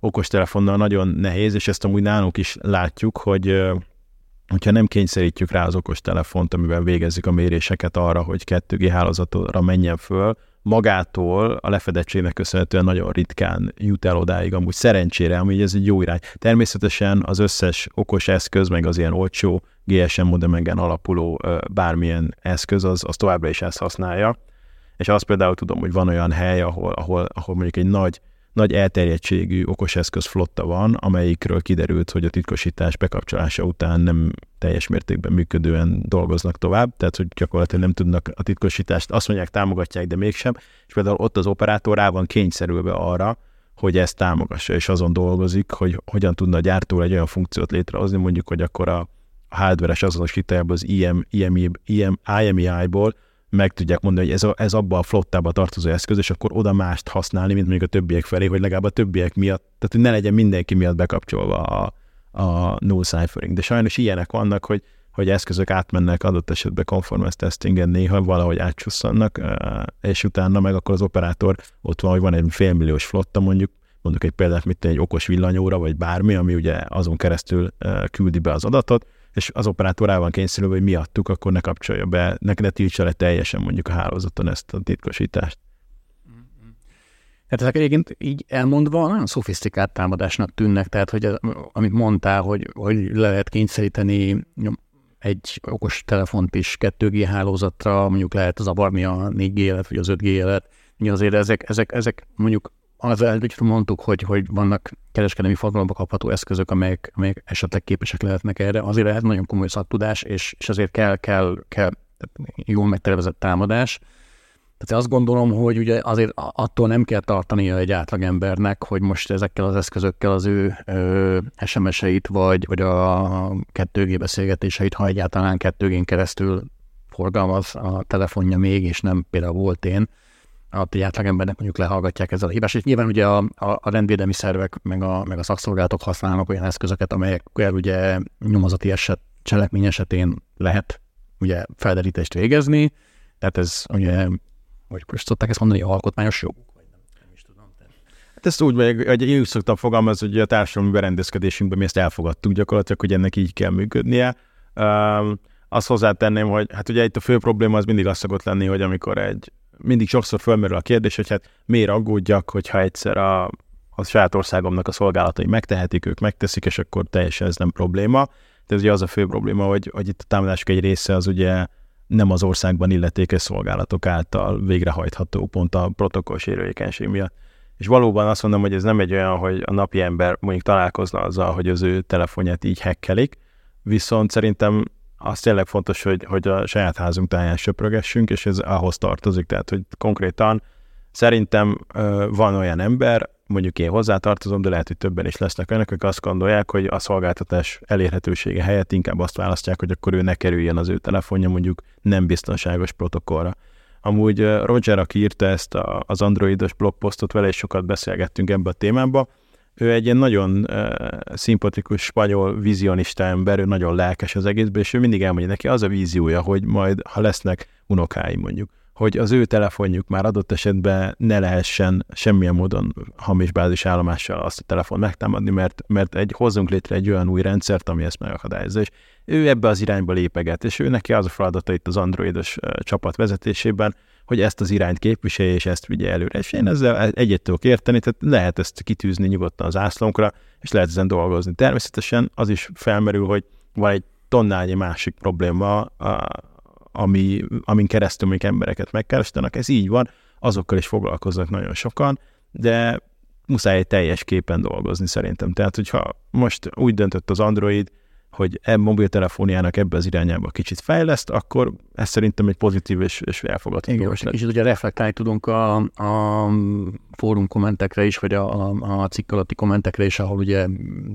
okostelefonnal nagyon nehéz, és ezt amúgy nálunk is látjuk, hogy hogyha nem kényszerítjük rá az okostelefont, amivel végezzük a méréseket arra, hogy 2G hálózatra menjen föl, magától a lefedettségnek köszönhetően nagyon ritkán jut el odáig, amúgy szerencsére, amúgy ez egy jó irány. Természetesen az összes okos eszköz, meg az ilyen olcsó GSM modemegen alapuló bármilyen eszköz, az, az továbbra is ezt használja. És azt például tudom, hogy van olyan hely, ahol, ahol, ahol mondjuk egy nagy nagy elterjedtségű okoseszköz flotta van, amelyikről kiderült, hogy a titkosítás bekapcsolása után nem teljes mértékben működően dolgoznak tovább, tehát hogy gyakorlatilag nem tudnak a titkosítást, azt mondják támogatják, de mégsem, és például ott az operátor rá van kényszerülve arra, hogy ezt támogassa, és azon dolgozik, hogy hogyan tudna a gyártó egy olyan funkciót létrehozni, mondjuk, hogy akkor a, a hardware-es azonosítájából az IM, IMI, IM, IMEI-ból meg tudják mondani, hogy ez, a, ez abba a flottába tartozó eszköz, és akkor oda mást használni, mint mondjuk a többiek felé, hogy legalább a többiek miatt, tehát hogy ne legyen mindenki miatt bekapcsolva a, a no ciphering. De sajnos ilyenek vannak, hogy, hogy eszközök átmennek adott esetben conformance testingen, néha valahogy átsusszannak, és utána meg akkor az operátor ott van, hogy van egy félmilliós flotta mondjuk, mondjuk egy példát, mint egy okos villanyóra, vagy bármi, ami ugye azon keresztül küldi be az adatot, és az operátor rá kényszerülve, hogy miattuk, akkor ne kapcsolja be, ne, ne tiltsa le teljesen mondjuk a hálózaton ezt a titkosítást. Tehát ezek egyébként így elmondva nagyon szofisztikált támadásnak tűnnek, tehát hogy amit mondtál, hogy, hogy le lehet kényszeríteni egy okos telefont is 2G hálózatra, mondjuk lehet zavarni a 4G élet, vagy az 5G élet. Azért ezek, ezek, ezek mondjuk az előtt mondtuk, hogy, hogy vannak kereskedelmi forgalomba kapható eszközök, amelyek, amelyek esetleg képesek lehetnek erre. Azért lehet nagyon komoly szaktudás, és, és azért kell, kell, kell jól megtervezett támadás. Tehát azt gondolom, hogy ugye azért attól nem kell tartania egy átlagembernek, hogy most ezekkel az eszközökkel az ő SMS-eit, vagy, vagy a 2G beszélgetéseit, ha egyáltalán 2 keresztül forgalmaz a telefonja még, és nem például volt én, egy átlagembernek mondjuk lehallgatják ezzel a hibást. És nyilván ugye a, a, a rendvédelmi szervek, meg a, meg a szakszolgálatok használnak olyan eszközöket, amelyekkel ugye nyomozati eset, cselekmény esetén lehet ugye felderítést végezni, tehát ez ugye, hogy most szokták ezt mondani, alkotmányos vagy tudom. Hát ezt úgy, hogy, hogy én úgy szoktam fogalmazni, hogy a társadalmi berendezkedésünkben mi ezt elfogadtuk gyakorlatilag, hogy ennek így kell működnie. Um, azt hozzátenném, hogy hát ugye itt a fő probléma az mindig az szokott lenni, hogy amikor egy mindig sokszor fölmerül a kérdés, hogy hát miért aggódjak, hogyha egyszer a, a saját országomnak a szolgálatai megtehetik, ők megteszik, és akkor teljesen ez nem probléma. De ez ugye az a fő probléma, hogy, hogy itt a támadások egy része az ugye nem az országban illetékes szolgálatok által végrehajtható pont a protokoll sérülékenység miatt. És valóban azt mondom, hogy ez nem egy olyan, hogy a napi ember mondjuk találkozna azzal, hogy az ő telefonját így hekkelik, viszont szerintem az tényleg fontos, hogy, hogy a saját házunk táján söprögessünk, és ez ahhoz tartozik, tehát hogy konkrétan szerintem van olyan ember, mondjuk én hozzátartozom, de lehet, hogy többen is lesznek olyanok, akik azt gondolják, hogy a szolgáltatás elérhetősége helyett inkább azt választják, hogy akkor ő ne kerüljön az ő telefonja mondjuk nem biztonságos protokollra. Amúgy Roger, aki írta ezt az androidos blogposztot, vele is sokat beszélgettünk ebbe a témába, ő egy ilyen nagyon uh, szimpatikus spanyol vizionista ember, ő nagyon lelkes az egészben, és ő mindig elmondja neki az a víziója, hogy majd, ha lesznek unokái mondjuk, hogy az ő telefonjuk már adott esetben ne lehessen semmilyen módon hamis bázisállomással azt a telefon megtámadni, mert, mert egy, hozzunk létre egy olyan új rendszert, ami ezt megakadályozza, és ő ebbe az irányba lépeget, és ő neki az a feladata itt az androidos csapat vezetésében, hogy ezt az irányt képviselje, és ezt vigye előre. És én ezzel egyet tudok érteni, tehát lehet ezt kitűzni nyugodtan az ászlónkra, és lehet ezen dolgozni. Természetesen az is felmerül, hogy van egy tonnányi másik probléma, ami, amin keresztül még embereket megkerestenek. Ez így van, azokkal is foglalkoznak nagyon sokan, de muszáj egy teljes képen dolgozni szerintem. Tehát, hogyha most úgy döntött az Android, hogy e mobiltelefóniának ebbe az irányába kicsit fejleszt, akkor ez szerintem egy pozitív és, és elfogadható Igen, és kicsit ugye reflektálni tudunk a, a fórum kommentekre is, vagy a, a, a cikk alatti kommentekre is, ahol ugye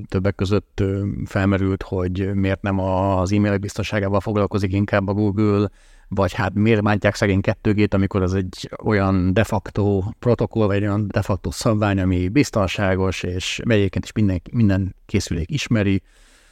többek között felmerült, hogy miért nem az e-mailek biztonságával foglalkozik inkább a Google, vagy hát miért bántják szegény 2 amikor az egy olyan de facto protokoll, vagy olyan de facto szabvány, ami biztonságos, és egyébként is minden, minden készülék ismeri,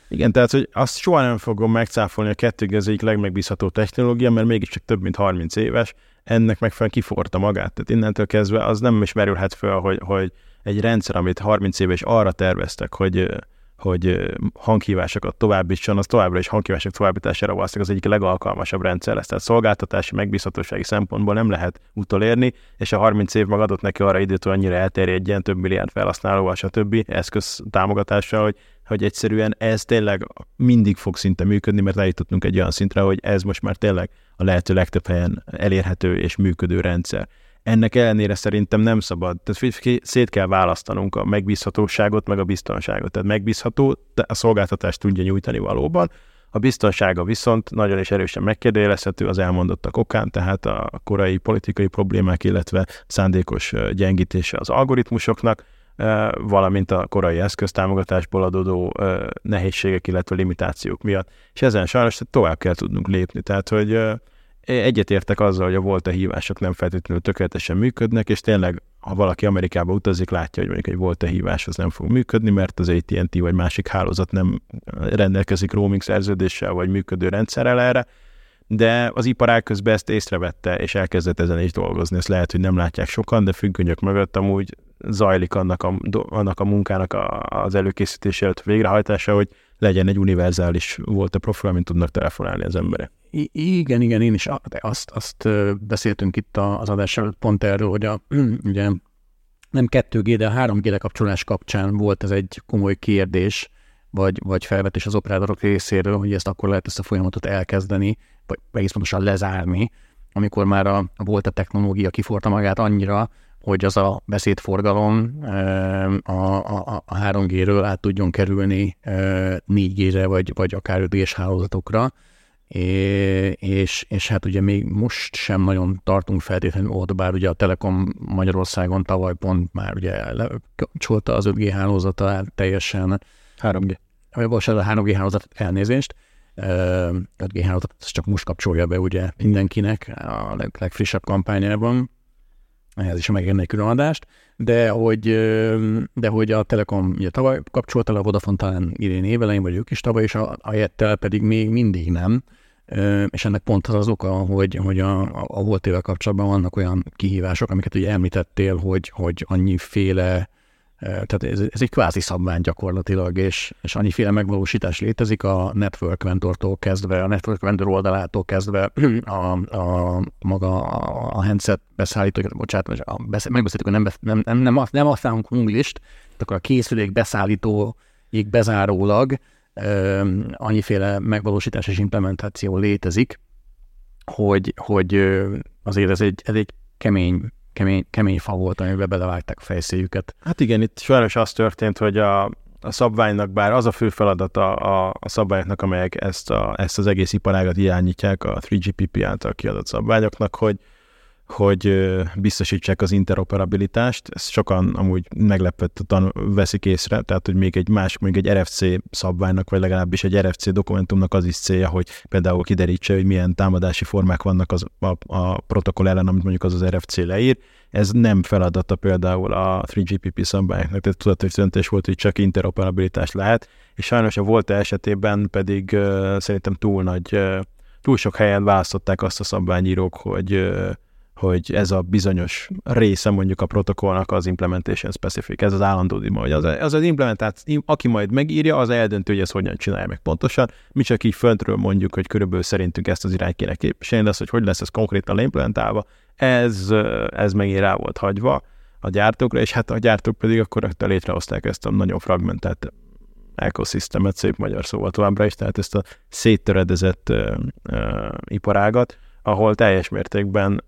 igen, tehát hogy azt soha nem fogom megcáfolni a kettő az egyik legmegbízható technológia, mert mégiscsak több mint 30 éves, ennek megfelelően kiforta magát. Tehát innentől kezdve az nem is merülhet fel, hogy, hogy egy rendszer, amit 30 éves arra terveztek, hogy hogy hanghívásokat továbbítson, az továbbra is hanghívások továbbítására valószínűleg az egyik legalkalmasabb rendszer lesz. Tehát szolgáltatási, megbízhatósági szempontból nem lehet utolérni, és a 30 év magadott neki arra időt, hogy annyira elterjedjen több milliárd felhasználóval, stb. eszköz támogatással, hogy hogy egyszerűen ez tényleg mindig fog szinte működni, mert eljutottunk egy olyan szintre, hogy ez most már tényleg a lehető legtöbb helyen elérhető és működő rendszer. Ennek ellenére szerintem nem szabad, tehát szét kell választanunk a megbízhatóságot, meg a biztonságot. Tehát megbízható, a szolgáltatást tudja nyújtani valóban, a biztonsága viszont nagyon is erősen megkérdőjelezhető az elmondottak okán, tehát a korai politikai problémák, illetve szándékos gyengítése az algoritmusoknak, valamint a korai eszköztámogatásból adódó nehézségek, illetve limitációk miatt. És ezen sajnos tovább kell tudnunk lépni. Tehát, hogy egyetértek azzal, hogy a volt a hívások nem feltétlenül tökéletesen működnek, és tényleg, ha valaki Amerikába utazik, látja, hogy mondjuk egy volt a hívás az nem fog működni, mert az AT&T vagy másik hálózat nem rendelkezik roaming szerződéssel vagy működő rendszerrel erre, de az iparág közben ezt észrevette, és elkezdett ezen is dolgozni. Ezt lehet, hogy nem látják sokan, de függönyök mögött amúgy zajlik annak a, annak a munkának a, az előkészítése előtt végrehajtása, hogy legyen egy univerzális volt a profil, amit tudnak telefonálni az emberek. I- igen, igen, én is azt, azt beszéltünk itt az adás előtt pont erről, hogy a, ugye nem 2G, de a 3G kapcsolás kapcsán volt ez egy komoly kérdés, vagy, vagy felvetés az operátorok részéről, hogy ezt akkor lehet ezt a folyamatot elkezdeni, vagy egész pontosan lezárni, amikor már a, volt a technológia kiforta magát annyira, hogy az a beszédforgalom a, a, a 3G-ről át tudjon kerülni 4G-re, vagy, vagy akár 5 hálózatokra, és, és hát ugye még most sem nagyon tartunk feltétlenül ott, bár ugye a Telekom Magyarországon tavaly pont már ugye lekapcsolta az 5G hálózata teljesen. 3G. Vagy bocsánat, a 3G hálózat elnézést. 5G hálózat csak most kapcsolja be ugye mindenkinek a legfrissebb kampányában ehhez is megérne egy külön adást, de hogy, de hogy a Telekom ugye tavaly kapcsolta le a Vodafone talán idén évelején, vagy ők is tavaly, és a, a Jettel pedig még mindig nem. És ennek pont az az oka, hogy, hogy a, a voltével kapcsolatban vannak olyan kihívások, amiket ugye említettél, hogy, hogy annyiféle tehát ez, ez egy kvázi szabvány gyakorlatilag, és, és annyiféle megvalósítás létezik a Network Vendor-tól kezdve, a Network Vendor oldalától kezdve a, a maga a, handset beszállító, bocsánat, a besz, megbeszéltük, hogy nem, nem, nem, nem, nem használunk hunglist, akkor a készülék beszállítóig bezárólag um, annyiféle megvalósítás és implementáció létezik, hogy, hogy azért ez egy, ez egy kemény kemény, kemény fa volt, amiben belevágták a fejszéjüket. Hát igen, itt sajnos az történt, hogy a, a szabványnak, bár az a fő feladata a, a szabványoknak, amelyek ezt, a, ezt az egész iparágat irányítják, a 3GPP által kiadott szabványoknak, hogy hogy biztosítsák az interoperabilitást. Ezt sokan amúgy meglepettem veszik észre, tehát hogy még egy más, még egy RFC szabványnak, vagy legalábbis egy RFC dokumentumnak az is célja, hogy például kiderítse, hogy milyen támadási formák vannak az, a, a protokoll ellen, amit mondjuk az az RFC leír. Ez nem feladata például a 3GPP szabványoknak, tehát tudatos döntés volt, hogy csak interoperabilitás lehet, és sajnos a volt esetében pedig uh, szerintem túl nagy, uh, túl sok helyen választották azt a szabványírók, hogy uh, hogy ez a bizonyos része mondjuk a protokollnak az implementation specific, ez az állandó dima, hogy az, az, az implementáció, aki majd megírja, az eldöntő, hogy ezt hogyan csinálja meg pontosan. Mi csak így föntről mondjuk, hogy körülbelül szerintünk ezt az irányt kéne képviselni, az, hogy hogy lesz ez konkrétan implementálva, ez, ez megint rá volt hagyva a gyártókra, és hát a gyártók pedig akkor létrehozták ezt a nagyon fragmentált ekoszisztemet, szép magyar szóval továbbra is, tehát ezt a széttöredezett uh, uh, iparágat, ahol teljes mértékben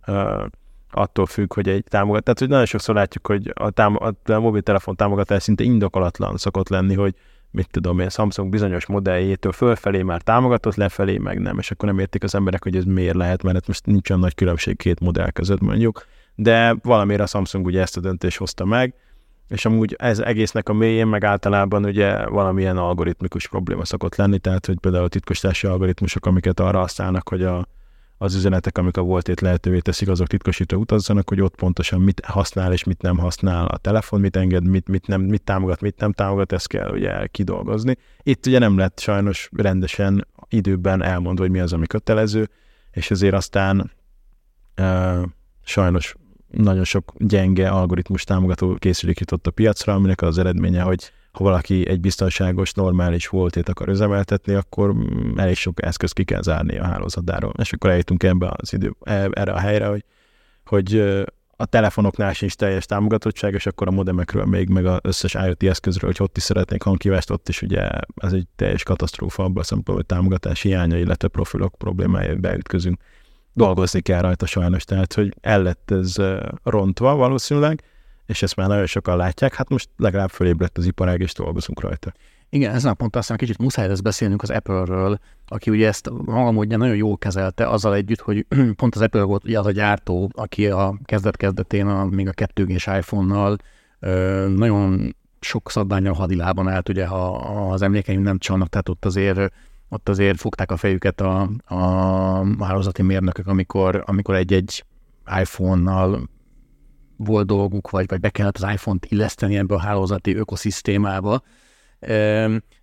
attól függ, hogy egy támogat. Tehát, hogy nagyon sokszor látjuk, hogy a, tám- a mobiltelefon támogatás szinte indokolatlan szokott lenni, hogy mit tudom én, Samsung bizonyos modelljétől fölfelé már támogatott, lefelé meg nem, és akkor nem értik az emberek, hogy ez miért lehet, mert hát most nincs olyan nagy különbség két modell között mondjuk, de valamire a Samsung ugye ezt a döntést hozta meg, és amúgy ez egésznek a mélyén meg általában ugye valamilyen algoritmikus probléma szokott lenni, tehát hogy például titkosítási algoritmusok, amiket arra használnak, hogy a, az üzenetek, amik a voltét lehetővé teszik, azok titkosítva utazzanak, hogy ott pontosan mit használ és mit nem használ a telefon, mit enged, mit, mit, nem, mit támogat, mit nem támogat, ezt kell ugye kidolgozni. Itt ugye nem lett sajnos rendesen időben elmondva, hogy mi az, ami kötelező, és ezért aztán uh, sajnos nagyon sok gyenge algoritmus támogató készülék jutott a piacra, aminek az eredménye, hogy ha valaki egy biztonságos, normális voltét akar üzemeltetni, akkor mm, elég sok eszköz ki kell zárni a hálózatáról. És akkor eljutunk ebbe az idő, e, erre a helyre, hogy, hogy a telefonoknál sincs teljes támogatottság, és akkor a modemekről még, meg az összes IoT eszközről, hogy ott is szeretnék hangkívást, ott is ugye ez egy teljes katasztrófa abban a szempontból, hogy támogatás hiánya, illetve profilok problémája beütközünk. Dolgozni kell rajta sajnos, tehát hogy el lett ez rontva valószínűleg, és ezt már nagyon sokan látják, hát most legalább fölébredt az iparág, és dolgozunk rajta. Igen, ezen a ponton aztán kicsit muszáj lesz beszélnünk az Apple-ről, aki ugye ezt maga módján nagyon jól kezelte, azzal együtt, hogy pont az Apple volt ugye az a gyártó, aki a kezdet-kezdetén, a, még a 2 g iPhone-nal nagyon sok szabványal hadilában állt, ugye, ha az emlékeim nem csalnak, tehát ott azért ott azért fogták a fejüket a, a hálózati mérnökök, amikor, amikor egy-egy iPhone-nal volt dolguk, vagy, vagy be kellett az iPhone-t illeszteni ebbe a hálózati ökoszisztémába.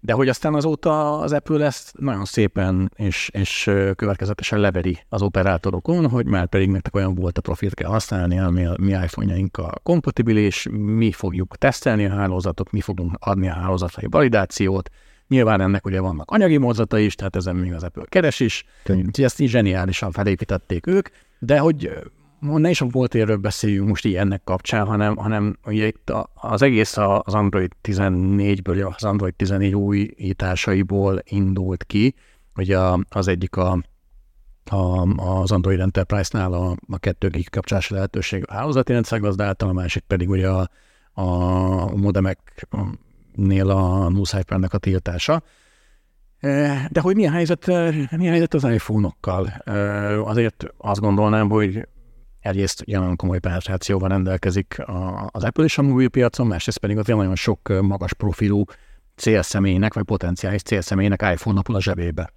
De hogy aztán azóta az Apple ezt nagyon szépen és, és következetesen leveri az operátorokon, hogy már pedig nektek olyan volt a profilt kell használni, ami a mi iPhone-jainkkal kompatibilis, mi fogjuk tesztelni a hálózatot, mi fogunk adni a hálózatai validációt, Nyilván ennek ugye vannak anyagi mozzata is, tehát ezen még az Apple keres is, úgyhogy ezt így zseniálisan felépítették ők, de hogy ne is a volt érről beszéljünk most így ennek kapcsán, hanem, hanem ugye itt az egész az Android 14-ből, az Android 14 újításaiból indult ki, ugye az egyik a, a, az Android Enterprise-nál a, a 2 gig kapcsolási lehetőség a hálózati rendszergazdáltal, a másik pedig ugye a, a modemeknél a NuCypher-nek a tiltása. De hogy milyen helyzet, milyen helyzet az iPhone-okkal? Azért azt gondolnám, hogy egyrészt jelen komoly penetrációval rendelkezik az Apple is a mobilpiacon, másrészt pedig az nagyon sok magas profilú célszemélynek, vagy potenciális célszemélynek iPhone napul a zsebébe.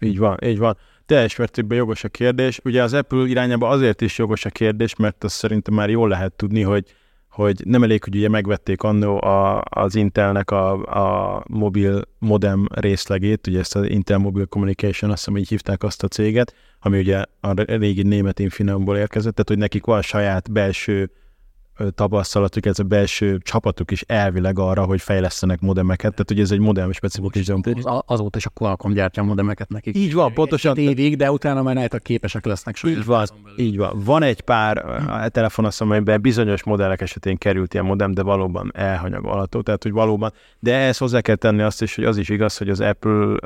Így van, így van. Teljes mértékben jogos a kérdés. Ugye az Apple irányába azért is jogos a kérdés, mert azt szerintem már jól lehet tudni, hogy hogy nem elég, hogy ugye megvették annó a, az Intelnek a, a mobil modem részlegét, ugye ezt az Intel Mobile Communication, azt hiszem így hívták azt a céget, ami ugye a régi német Infineonból érkezett, tehát hogy nekik van saját belső tapasztalatuk, ez a belső csapatuk is elvileg arra, hogy fejlesztenek modemeket, tehát hogy ez egy modem specifikus döntés. Az, azóta is a Qualcomm gyártja a modemeket nekik. Így van, pontosan. Évig, de utána már lehet, képesek lesznek. Így van, így van. Van egy pár a telefon, azt amelyben bizonyos modellek esetén került ilyen modem, de valóban elhanyagolható, tehát hogy valóban. De ehhez hozzá kell tenni azt is, hogy az is igaz, hogy az Apple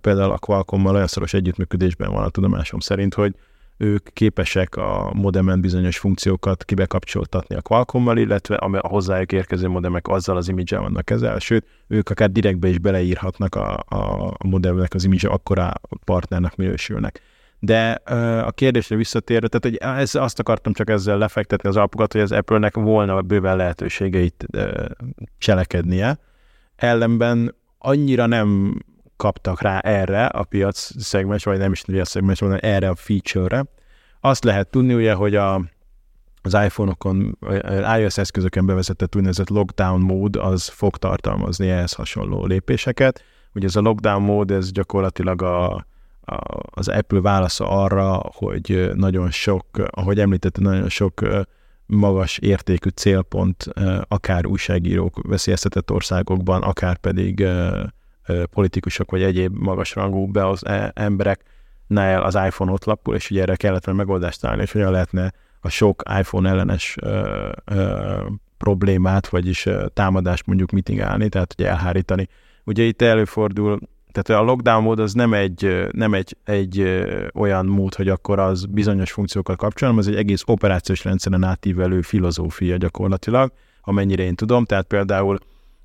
például a Qualcomm-mal olyan szoros együttműködésben van a tudomásom szerint, hogy ők képesek a modemen bizonyos funkciókat kibekapcsoltatni a Qualcomm-mal, illetve a hozzájuk érkező modemek azzal az image vannak kezel, sőt, ők akár direktbe is beleírhatnak a, a, modemnek az image akkora partnernek minősülnek. De a kérdésre visszatérve, tehát hogy ez, azt akartam csak ezzel lefektetni az alapokat, hogy az Apple-nek volna bőven lehetőségeit cselekednie, ellenben annyira nem kaptak rá erre a piac szegmens, vagy nem is piac szegmens, hanem erre a feature-re. Azt lehet tudni ugye, hogy a, az iPhone-okon, iOS eszközöken bevezetett úgynevezett lockdown mód, az fog tartalmazni ehhez hasonló lépéseket. Ugye ez a lockdown mód, ez gyakorlatilag a, a, az Apple válasza arra, hogy nagyon sok, ahogy említette, nagyon sok magas értékű célpont, akár újságírók veszélyeztetett országokban, akár pedig politikusok vagy egyéb magasrangú be az e, embereknél az iPhone ott lapul, és ugye erre kellett megoldást találni, és hogyan lehetne a sok iPhone ellenes ö, ö, problémát, vagyis ö, támadást mondjuk mitigálni, tehát ugye elhárítani. Ugye itt előfordul, tehát a lockdown mód az nem egy, nem egy, egy ö, olyan mód, hogy akkor az bizonyos funkciókat kapcsol, hanem az egy egész operációs rendszeren átívelő filozófia gyakorlatilag, amennyire én tudom, tehát például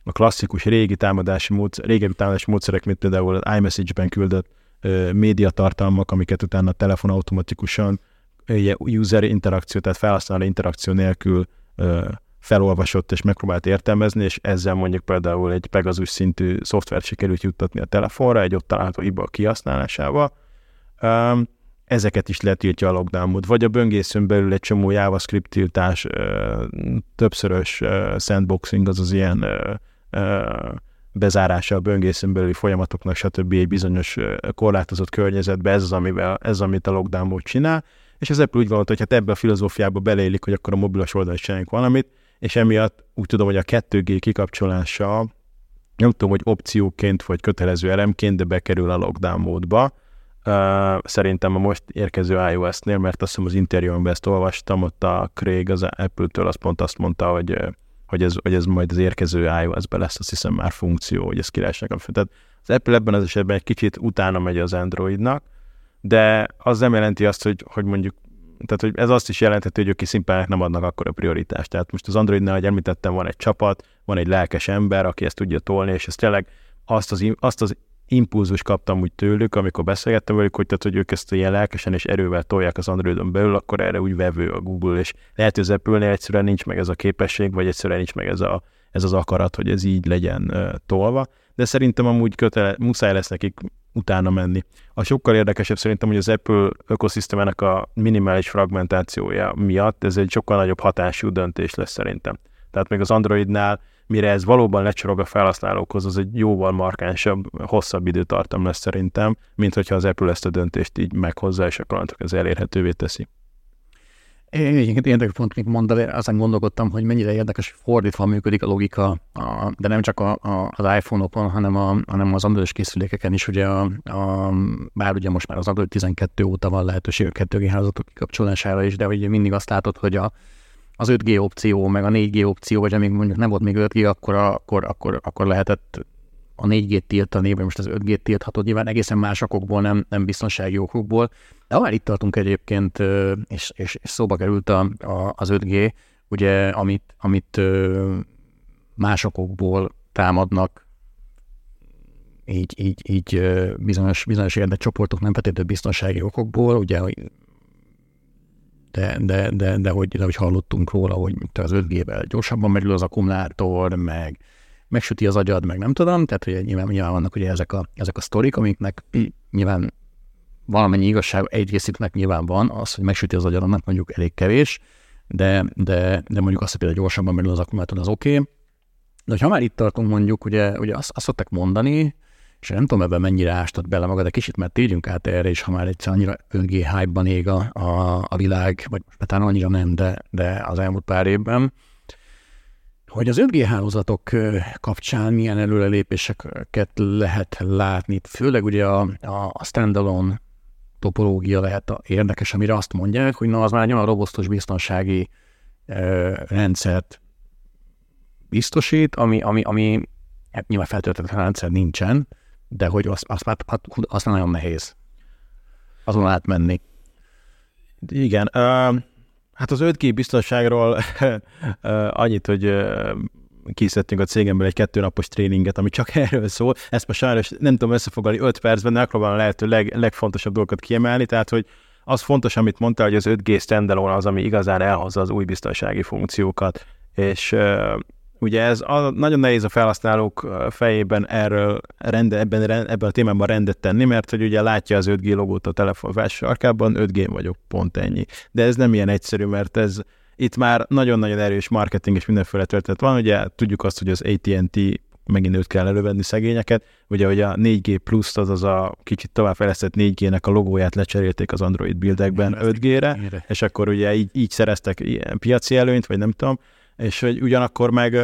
a klasszikus régi támadási módszer, régebbi támadási módszerek, mint például az iMessage-ben küldött uh, médiatartalmak, amiket utána a telefon automatikusan uh, user interakció, tehát felhasználó interakció nélkül felolvasott és megpróbált értelmezni, és ezzel mondjuk például egy Pegasus szintű szoftvert sikerült juttatni a telefonra, egy ott található hiba kihasználásával. Ezeket is letiltja a lockdown vagy a böngészőn belül egy csomó JavaScript tiltás, többszörös sandboxing, az az ilyen bezárása a böngészőn belüli folyamatoknak, stb. egy bizonyos korlátozott környezetbe, ez az, amivel, ez amit a lockdown mód csinál, és az Apple úgy gondolta, hogy hát ebbe a filozófiába beleélik, hogy akkor a mobilos oldal is csináljunk valamit, és emiatt úgy tudom, hogy a 2G kikapcsolása nem tudom, hogy opcióként vagy kötelező elemként, de bekerül a lockdown módba. Uh, szerintem a most érkező iOS-nél, mert azt hiszem az interjúmban ezt olvastam, ott a Craig az Apple-től azt pont azt mondta, hogy hogy ez, hogy ez majd az érkező iOS-be lesz, azt hiszem már funkció, hogy ez királyság. Tehát az Apple ebben az esetben egy kicsit utána megy az Androidnak, de az nem jelenti azt, hogy, hogy mondjuk tehát hogy ez azt is jelenteti, hogy ők szimpának nem adnak akkor a prioritást. Tehát most az Androidnál, ahogy említettem, van egy csapat, van egy lelkes ember, aki ezt tudja tolni, és ez tényleg azt az, azt az impulzus kaptam úgy tőlük, amikor beszélgettem velük, hogy, tehát, hogy ők ezt ilyen lelkesen és erővel tolják az Androidon belül, akkor erre úgy vevő a Google, és lehet, hogy az apple egyszerűen nincs meg ez a képesség, vagy egyszerűen nincs meg ez, a, ez az akarat, hogy ez így legyen uh, tolva, de szerintem amúgy kötele, muszáj lesz nekik utána menni. A sokkal érdekesebb szerintem, hogy az Apple ökoszisztémának a minimális fragmentációja miatt ez egy sokkal nagyobb hatású döntés lesz szerintem. Tehát még az Androidnál mire ez valóban lecsorog a felhasználókhoz, az egy jóval markánsabb, hosszabb időtartam lesz szerintem, mint hogyha az Apple ezt a döntést így meghozza, és akkor ez elérhetővé teszi. Egyébként érdekes pont, mint mondtad, aztán gondolkodtam, hogy mennyire érdekes, hogy fordítva működik a logika, a, de nem csak a, a, az iPhone-okon, hanem, a, hanem az android készülékeken is, ugye a, a, bár ugye most már az Android 12 óta van lehetőség a 2G hálózatok kikapcsolására is, de ugye mindig azt látod, hogy a, az 5G opció, meg a 4G opció, vagy amíg mondjuk nem volt még 5G, akkor, akkor, akkor, akkor lehetett a 4G-t tiltani, vagy most az 5G-t tilthatod, nyilván egészen más okokból, nem, nem biztonsági okokból. De ha már itt tartunk egyébként, és, és, és szóba került a, a, az 5G, ugye, amit, amit más okokból támadnak, így, így, így bizonyos, bizonyos érdekcsoportok, nem feltétlenül biztonsági okokból, ugye, de, de, de, de, hogy, de hogy hallottunk róla, hogy az 5G-vel gyorsabban merül az akkumulátor, meg megsüti az agyad, meg nem tudom, tehát hogy nyilván, nyilván vannak ugye ezek a, ezek a sztorik, amiknek nyilván valamennyi igazság egy részüknek nyilván van, az, hogy megsüti az agyad, annak mondjuk elég kevés, de, de, de mondjuk azt, hogy például gyorsabban merül az akkumulátor, az oké. Okay. De ha már itt tartunk mondjuk, ugye, ugye azt, azt szokták mondani, és nem tudom ebben mennyire ástad bele magad, de kicsit mert térjünk át erre, és ha már egyszer annyira 5G hype-ban ég a, a, a világ, vagy talán annyira nem, de, de az elmúlt pár évben, hogy az 5G hálózatok kapcsán milyen előrelépéseket lehet látni, főleg ugye a, a, a standalone topológia lehet a érdekes, amire azt mondják, hogy na az már egy olyan robosztus biztonsági ö, rendszert biztosít, ami, ami, ami hát nyilván feltöltetlen rendszer nincsen, de hogy azt, azt, azt, azt nagyon nehéz azon átmenni. Igen, hát az 5G biztonságról annyit, hogy készítettünk a cégemből egy kettőnapos tréninget, ami csak erről szól. Ezt most sajnos nem tudom összefoglalni 5 percben, de megpróbálom lehető leg, legfontosabb dolgokat kiemelni, tehát hogy az fontos, amit mondta, hogy az 5G standalone az, ami igazán elhozza az új biztonsági funkciókat, és Ugye ez a, nagyon nehéz a felhasználók fejében erről rende, ebben, ebben a témában rendet tenni, mert hogy ugye látja az 5G logót a telefon felső sarkában, 5G vagyok, pont ennyi. De ez nem ilyen egyszerű, mert ez itt már nagyon-nagyon erős marketing és mindenféle történet van. Ugye tudjuk azt, hogy az AT&T megint őt kell elővenni szegényeket. Ugye, hogy a 4G Plus, az a kicsit továbbfejlesztett 4G-nek a logóját lecserélték az Android buildekben 5G-re, és akkor ugye így, így szereztek ilyen piaci előnyt, vagy nem tudom, és hogy ugyanakkor meg,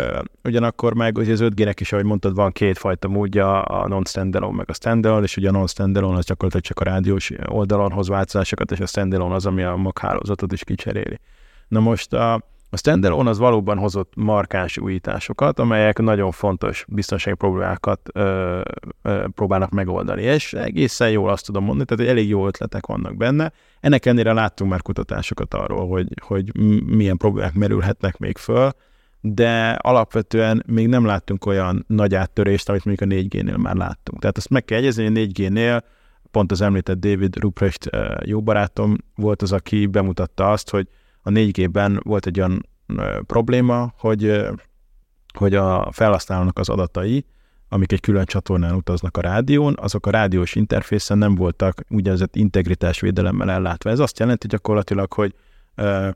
ugyanakkor meg hogy az 5G-nek is, ahogy mondtad, van kétfajta módja, a non-standalone meg a standalone, és ugye a non-standalone az gyakorlatilag csak a rádiós oldalon hoz változásokat, és a standalone az, ami a maghálózatot is kicseréli. Na most a, a standalone az valóban hozott markáns újításokat, amelyek nagyon fontos biztonsági problémákat ö, ö, próbálnak megoldani, és egészen jól azt tudom mondani, tehát elég jó ötletek vannak benne. Ennek ennél láttunk már kutatásokat arról, hogy, hogy milyen problémák merülhetnek még föl, de alapvetően még nem láttunk olyan nagy áttörést, amit mondjuk a 4G-nél már láttunk. Tehát azt meg kell egyezni, hogy a 4G-nél pont az említett David Ruprecht jó barátom volt az, aki bemutatta azt, hogy a 4G-ben volt egy olyan probléma, hogy, hogy a felhasználónak az adatai, amik egy külön csatornán utaznak a rádión, azok a rádiós interfészen nem voltak úgynevezett integritásvédelemmel ellátva. Ez azt jelenti gyakorlatilag, hogy ö,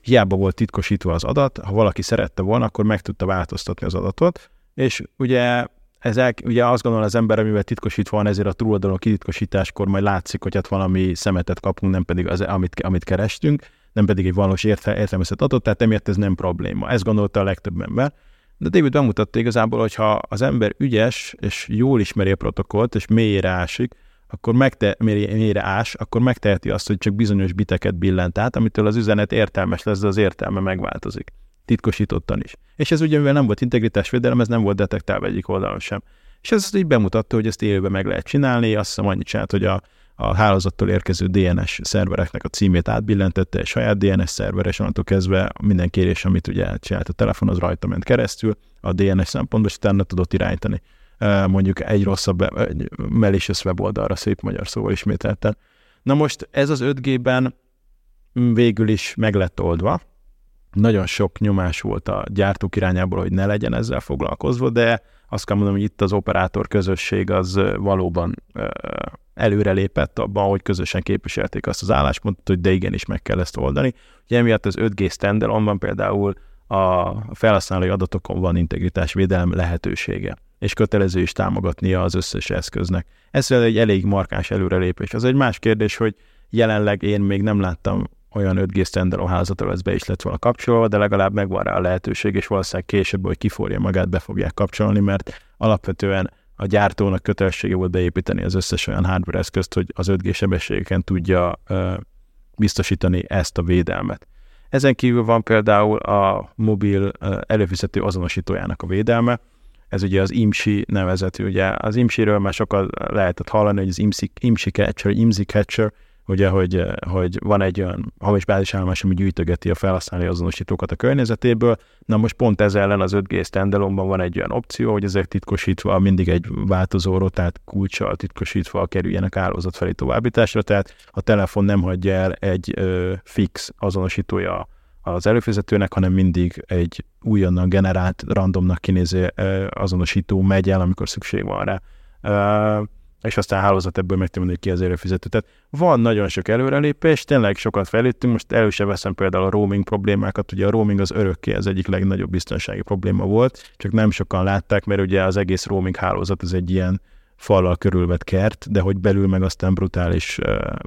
hiába volt titkosítva az adat, ha valaki szerette volna, akkor meg tudta változtatni az adatot, és ugye ez el, ugye azt gondol az ember, amivel titkosítva van, ezért a túloldalon kititkosításkor majd látszik, hogy ott valami szemetet kapunk, nem pedig az, amit, amit kerestünk, nem pedig egy valós értelmezett adat, tehát emiatt ez nem probléma. Ezt gondolta a legtöbb ember. De David bemutatta igazából, hogy ha az ember ügyes, és jól ismeri a protokollt, és mélyére ásik, akkor megte, mélyére ás, akkor megteheti azt, hogy csak bizonyos biteket billent át, amitől az üzenet értelmes lesz, de az értelme megváltozik. Titkosítottan is. És ez ugye, mivel nem volt integritásvédelem, ez nem volt detektálva egyik oldalon sem. És ez így bemutatta, hogy ezt élőben meg lehet csinálni, azt hiszem annyit csinált, hogy a a hálózattól érkező DNS szervereknek a címét átbillentette egy saját DNS szerver, és onnantól kezdve minden kérés, amit ugye csinált a telefon, az rajta ment keresztül. A DNS szempontból, és utána tudott irányítani. Mondjuk egy rosszabb egy malicious weboldalra szép magyar szóval ismételten. Na most ez az 5G-ben végül is meg lett oldva, nagyon sok nyomás volt a gyártók irányából, hogy ne legyen ezzel foglalkozva, de azt kell mondanom, hogy itt az operátor közösség az valóban előrelépett abban, hogy közösen képviselték azt az álláspontot, hogy de igenis meg kell ezt oldani. Ugye emiatt az 5G standalone például a felhasználói adatokon van integritásvédelem lehetősége, és kötelező is támogatnia az összes eszköznek. Ez egy elég markáns előrelépés. Az egy más kérdés, hogy jelenleg én még nem láttam olyan 5G standalone házatra ez be is lett volna kapcsolva, de legalább megvan rá a lehetőség, és valószínűleg később, hogy kiforja magát, be fogják kapcsolni, mert alapvetően a gyártónak kötelessége volt beépíteni az összes olyan hardware eszközt, hogy az 5G sebességeken tudja uh, biztosítani ezt a védelmet. Ezen kívül van például a mobil előfizető azonosítójának a védelme, ez ugye az IMSI nevezetű, ugye az IMSI-ről már sokat lehetett hallani, hogy az IMSI, IMSI Catcher, IMSI Catcher, ugye, hogy, hogy van egy olyan hamis bázisállomás, ami gyűjtögeti a felhasználói azonosítókat a környezetéből. Na most pont ez ellen az 5G standalone van egy olyan opció, hogy ezek titkosítva mindig egy változó rotát kulcsal titkosítva kerüljenek állózat felé továbbításra, tehát a telefon nem hagyja el egy ö, fix azonosítója az előfizetőnek, hanem mindig egy újonnan generált, randomnak kinéző azonosító megy el, amikor szükség van rá. És aztán hálózat ebből megtanulni, hogy ki az előfizető. Tehát van nagyon sok előrelépés, tényleg sokat fejlődtünk, most elő sem veszem például a roaming problémákat, ugye a roaming az örökké az egyik legnagyobb biztonsági probléma volt, csak nem sokan látták, mert ugye az egész roaming hálózat az egy ilyen fallal körülvett kert, de hogy belül meg aztán brutális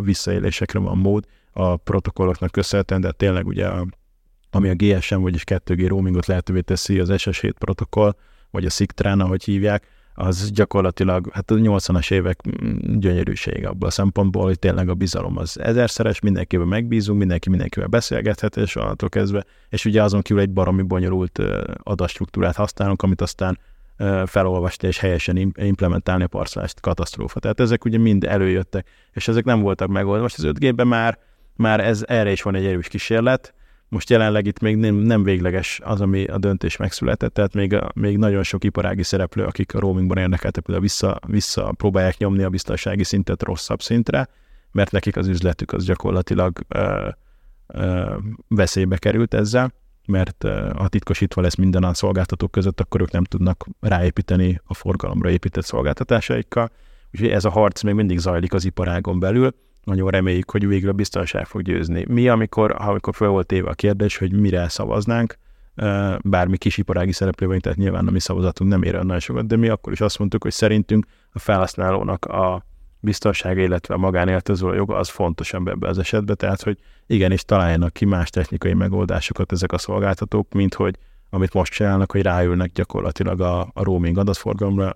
visszaélésekre van mód a protokolloknak köszönhetően, de tényleg ugye a, ami a GSM, vagyis 2G roamingot lehetővé teszi, az SS7 protokoll, vagy a SIGTRAN, ahogy hívják, az gyakorlatilag hát a 80-as évek mm, gyönyörűség abban a szempontból, hogy tényleg a bizalom az ezerszeres, mindenkivel megbízunk, mindenki mindenkivel beszélgethet, és attól kezdve, és ugye azon kívül egy baromi bonyolult adatstruktúrát használunk, amit aztán felolvasni és helyesen implementálni a parcolást katasztrófa. Tehát ezek ugye mind előjöttek, és ezek nem voltak megoldva. Most az 5G-ben már, már ez, erre is van egy erős kísérlet, most jelenleg itt még nem, nem végleges az, ami a döntés megszületett, tehát még, még nagyon sok iparági szereplő, akik a roamingban érdekeltek, például vissza, vissza próbálják nyomni a biztonsági szintet rosszabb szintre, mert nekik az üzletük az gyakorlatilag ö, ö, veszélybe került ezzel, mert ha titkosítva lesz minden a szolgáltatók között, akkor ők nem tudnak ráépíteni a forgalomra épített szolgáltatásaikkal. Úgyhogy ez a harc még mindig zajlik az iparágon belül, nagyon reméljük, hogy végül a biztonság fog győzni. Mi, amikor, amikor fel volt éve a kérdés, hogy mire szavaznánk, bármi kisiparági szereplő vagyunk, tehát nyilván a mi szavazatunk nem ér nagyon sokat, de mi akkor is azt mondtuk, hogy szerintünk a felhasználónak a biztonság, illetve a magánélethez joga az fontos ebben az esetben, tehát hogy igenis találjanak ki más technikai megoldásokat ezek a szolgáltatók, mint hogy amit most csinálnak, hogy ráülnek gyakorlatilag a, a roaming adatforgalomra,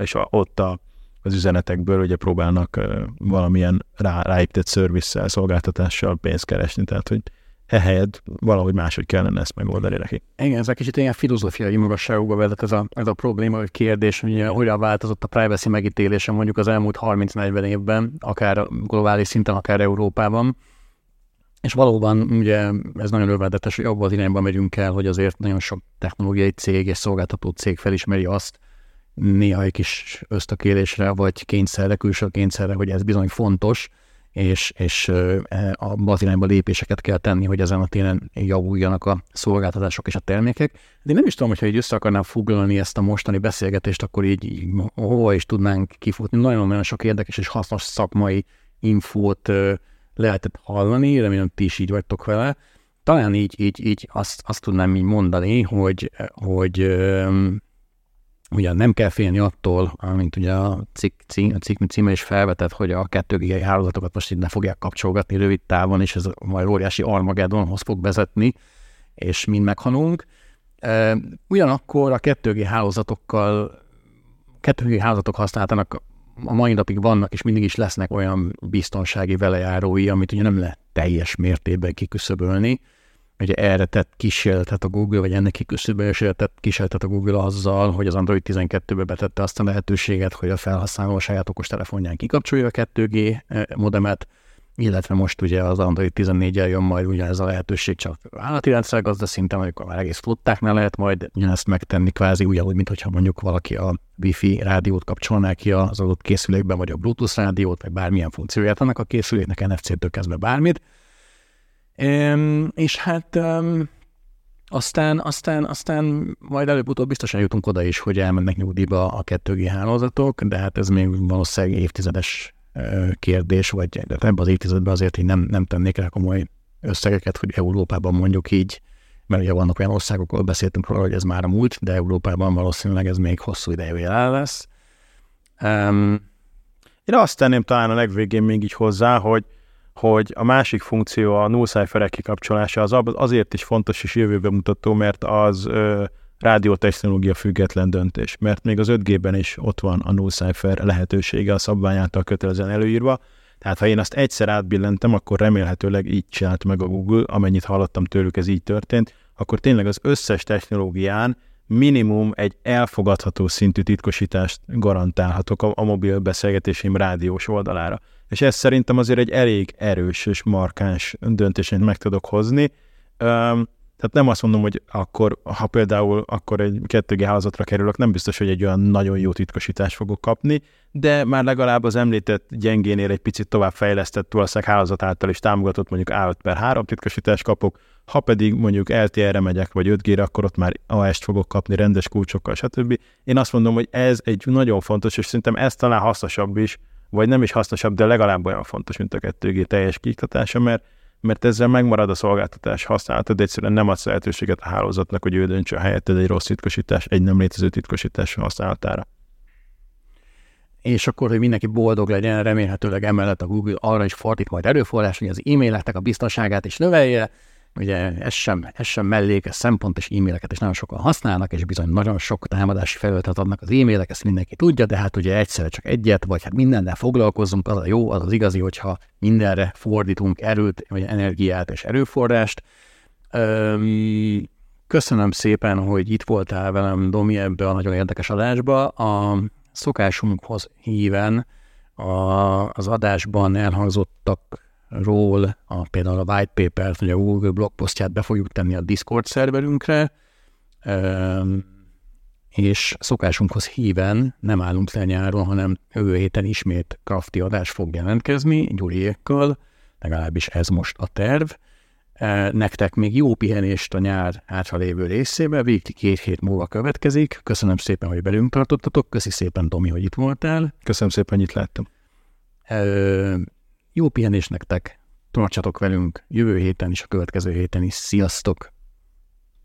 és a, ott a az üzenetekből ugye próbálnak valamilyen rá, ráépített szervisszel, szolgáltatással pénzt keresni, tehát hogy ehelyett valahogy máshogy kellene ezt megoldani neki. Igen, ez egy kicsit ilyen filozófiai magasságokba vezet ez a, ez a probléma, hogy kérdés, hogy hogyan változott a privacy megítélése mondjuk az elmúlt 30-40 évben, akár globális szinten, akár Európában. És valóban ugye ez nagyon örvendetes, hogy abban az irányban megyünk el, hogy azért nagyon sok technológiai cég és szolgáltató cég felismeri azt, néha egy kis ösztökélésre, vagy kényszerre, külső kényszerre, hogy ez bizony fontos, és, és a bazirányba lépéseket kell tenni, hogy ezen a téren javuljanak a szolgáltatások és a termékek. De én nem is tudom, hogyha így össze akarnám foglalni ezt a mostani beszélgetést, akkor így, így hova is tudnánk kifutni. Nagyon-nagyon sok érdekes és hasznos szakmai infót lehetett hallani, remélem ti is így vagytok vele. Talán így, így, így azt, azt tudnám így mondani, hogy, hogy ugye nem kell félni attól, amint ugye a cikk, cím, a cikk címe is felvetett, hogy a 2G hálózatokat most így ne fogják kapcsolgatni rövid távon, és ez majd óriási Armageddonhoz fog vezetni, és mind meghalunk. Ugyanakkor a 2G hálózatokkal, 2G hálózatok használatának a mai napig vannak, és mindig is lesznek olyan biztonsági velejárói, amit ugye nem lehet teljes mértékben kiküszöbölni, ugye erre tett kísérletet a Google, vagy ennek kiküszöbölésére tett kísérletet a Google azzal, hogy az Android 12-be betette azt a lehetőséget, hogy a felhasználó a saját okos telefonján kikapcsolja a 2G eh, modemet, illetve most ugye az Android 14-el jön majd ugyanez a lehetőség csak állati rendszergazda szinten, amikor már egész flottáknál lehet majd ugyanezt megtenni kvázi ugyanúgy, mint hogyha mondjuk valaki a Wi-Fi rádiót kapcsolná ki az adott készülékben, vagy a Bluetooth rádiót, vagy bármilyen funkcióját annak a készüléknek, NFC-től kezdve bármit. Um, és hát um, aztán, aztán, aztán majd előbb-utóbb biztosan jutunk oda is, hogy elmennek nyugdíjba a 2G hálózatok, de hát ez még valószínűleg évtizedes kérdés, vagy ebben az évtizedben azért így nem, nem tennék rá komoly összegeket, hogy Európában mondjuk így, mert ugye vannak olyan országok, ahol beszéltünk róla, hogy ez már a múlt, de Európában valószínűleg ez még hosszú ideig jelen lesz. Um, Én azt tenném talán a legvégén még így hozzá, hogy hogy a másik funkció, a null kikapcsolása az azért is fontos és jövőbe mutató, mert az ö, rádiótechnológia független döntés, mert még az 5G-ben is ott van a null cipher lehetősége a szabvány által kötelezően előírva, tehát ha én azt egyszer átbillentem, akkor remélhetőleg így csinált meg a Google, amennyit hallottam tőlük, ez így történt, akkor tényleg az összes technológián minimum egy elfogadható szintű titkosítást garantálhatok a, a mobil beszélgetésém rádiós oldalára. És ez szerintem azért egy elég erős és markáns döntését meg tudok hozni. Um, tehát nem azt mondom, hogy akkor, ha például akkor egy 2G hálózatra kerülök, nem biztos, hogy egy olyan nagyon jó titkosítást fogok kapni, de már legalább az említett gyengénél egy picit tovább fejlesztett valószínűleg hálózat által is támogatott mondjuk A5 per 3 titkosítást kapok, ha pedig mondjuk LTE-re megyek, vagy 5G-re, akkor ott már AS-t fogok kapni rendes kulcsokkal, stb. Én azt mondom, hogy ez egy nagyon fontos, és szerintem ez talán hasznosabb is, vagy nem is hasznosabb, de legalább olyan fontos, mint a 2G teljes kiiktatása, mert mert ezzel megmarad a szolgáltatás használata, de egyszerűen nem adsz lehetőséget a hálózatnak, hogy ő döntse a helyetted egy rossz titkosítás, egy nem létező titkosítás használatára. És akkor, hogy mindenki boldog legyen, remélhetőleg emellett a Google arra is fordít majd erőforrás, hogy az e-maileknek a biztonságát is növelje, Ugye ez sem, ez sem mellékes szempont, és e-maileket is nagyon sokan használnak, és bizony nagyon sok támadási felületet adnak az e-mailek, ezt mindenki tudja, de hát ugye egyszerre csak egyet, vagy hát mindennel foglalkozunk, az a jó, az az igazi, hogyha mindenre fordítunk erőt, vagy energiát és erőforrást. Köszönöm szépen, hogy itt voltál velem, Domi, ebbe a nagyon érdekes adásba. A szokásunkhoz híven a, az adásban elhangzottak ról, a, például a white paper-t, vagy a Google blogposztját be fogjuk tenni a Discord szerverünkre, és szokásunkhoz híven nem állunk le nyáron, hanem jövő héten ismét krafti adás fog jelentkezni Gyuriékkal, legalábbis ez most a terv. Nektek még jó pihenést a nyár hátralévő részébe, végig két hét múlva következik. Köszönöm szépen, hogy belünk tartottatok, köszi szépen, Domi, hogy itt voltál. Köszönöm szépen, hogy itt láttam. Jó pihenés nektek, tartsatok velünk jövő héten is, a következő héten is. Sziasztok!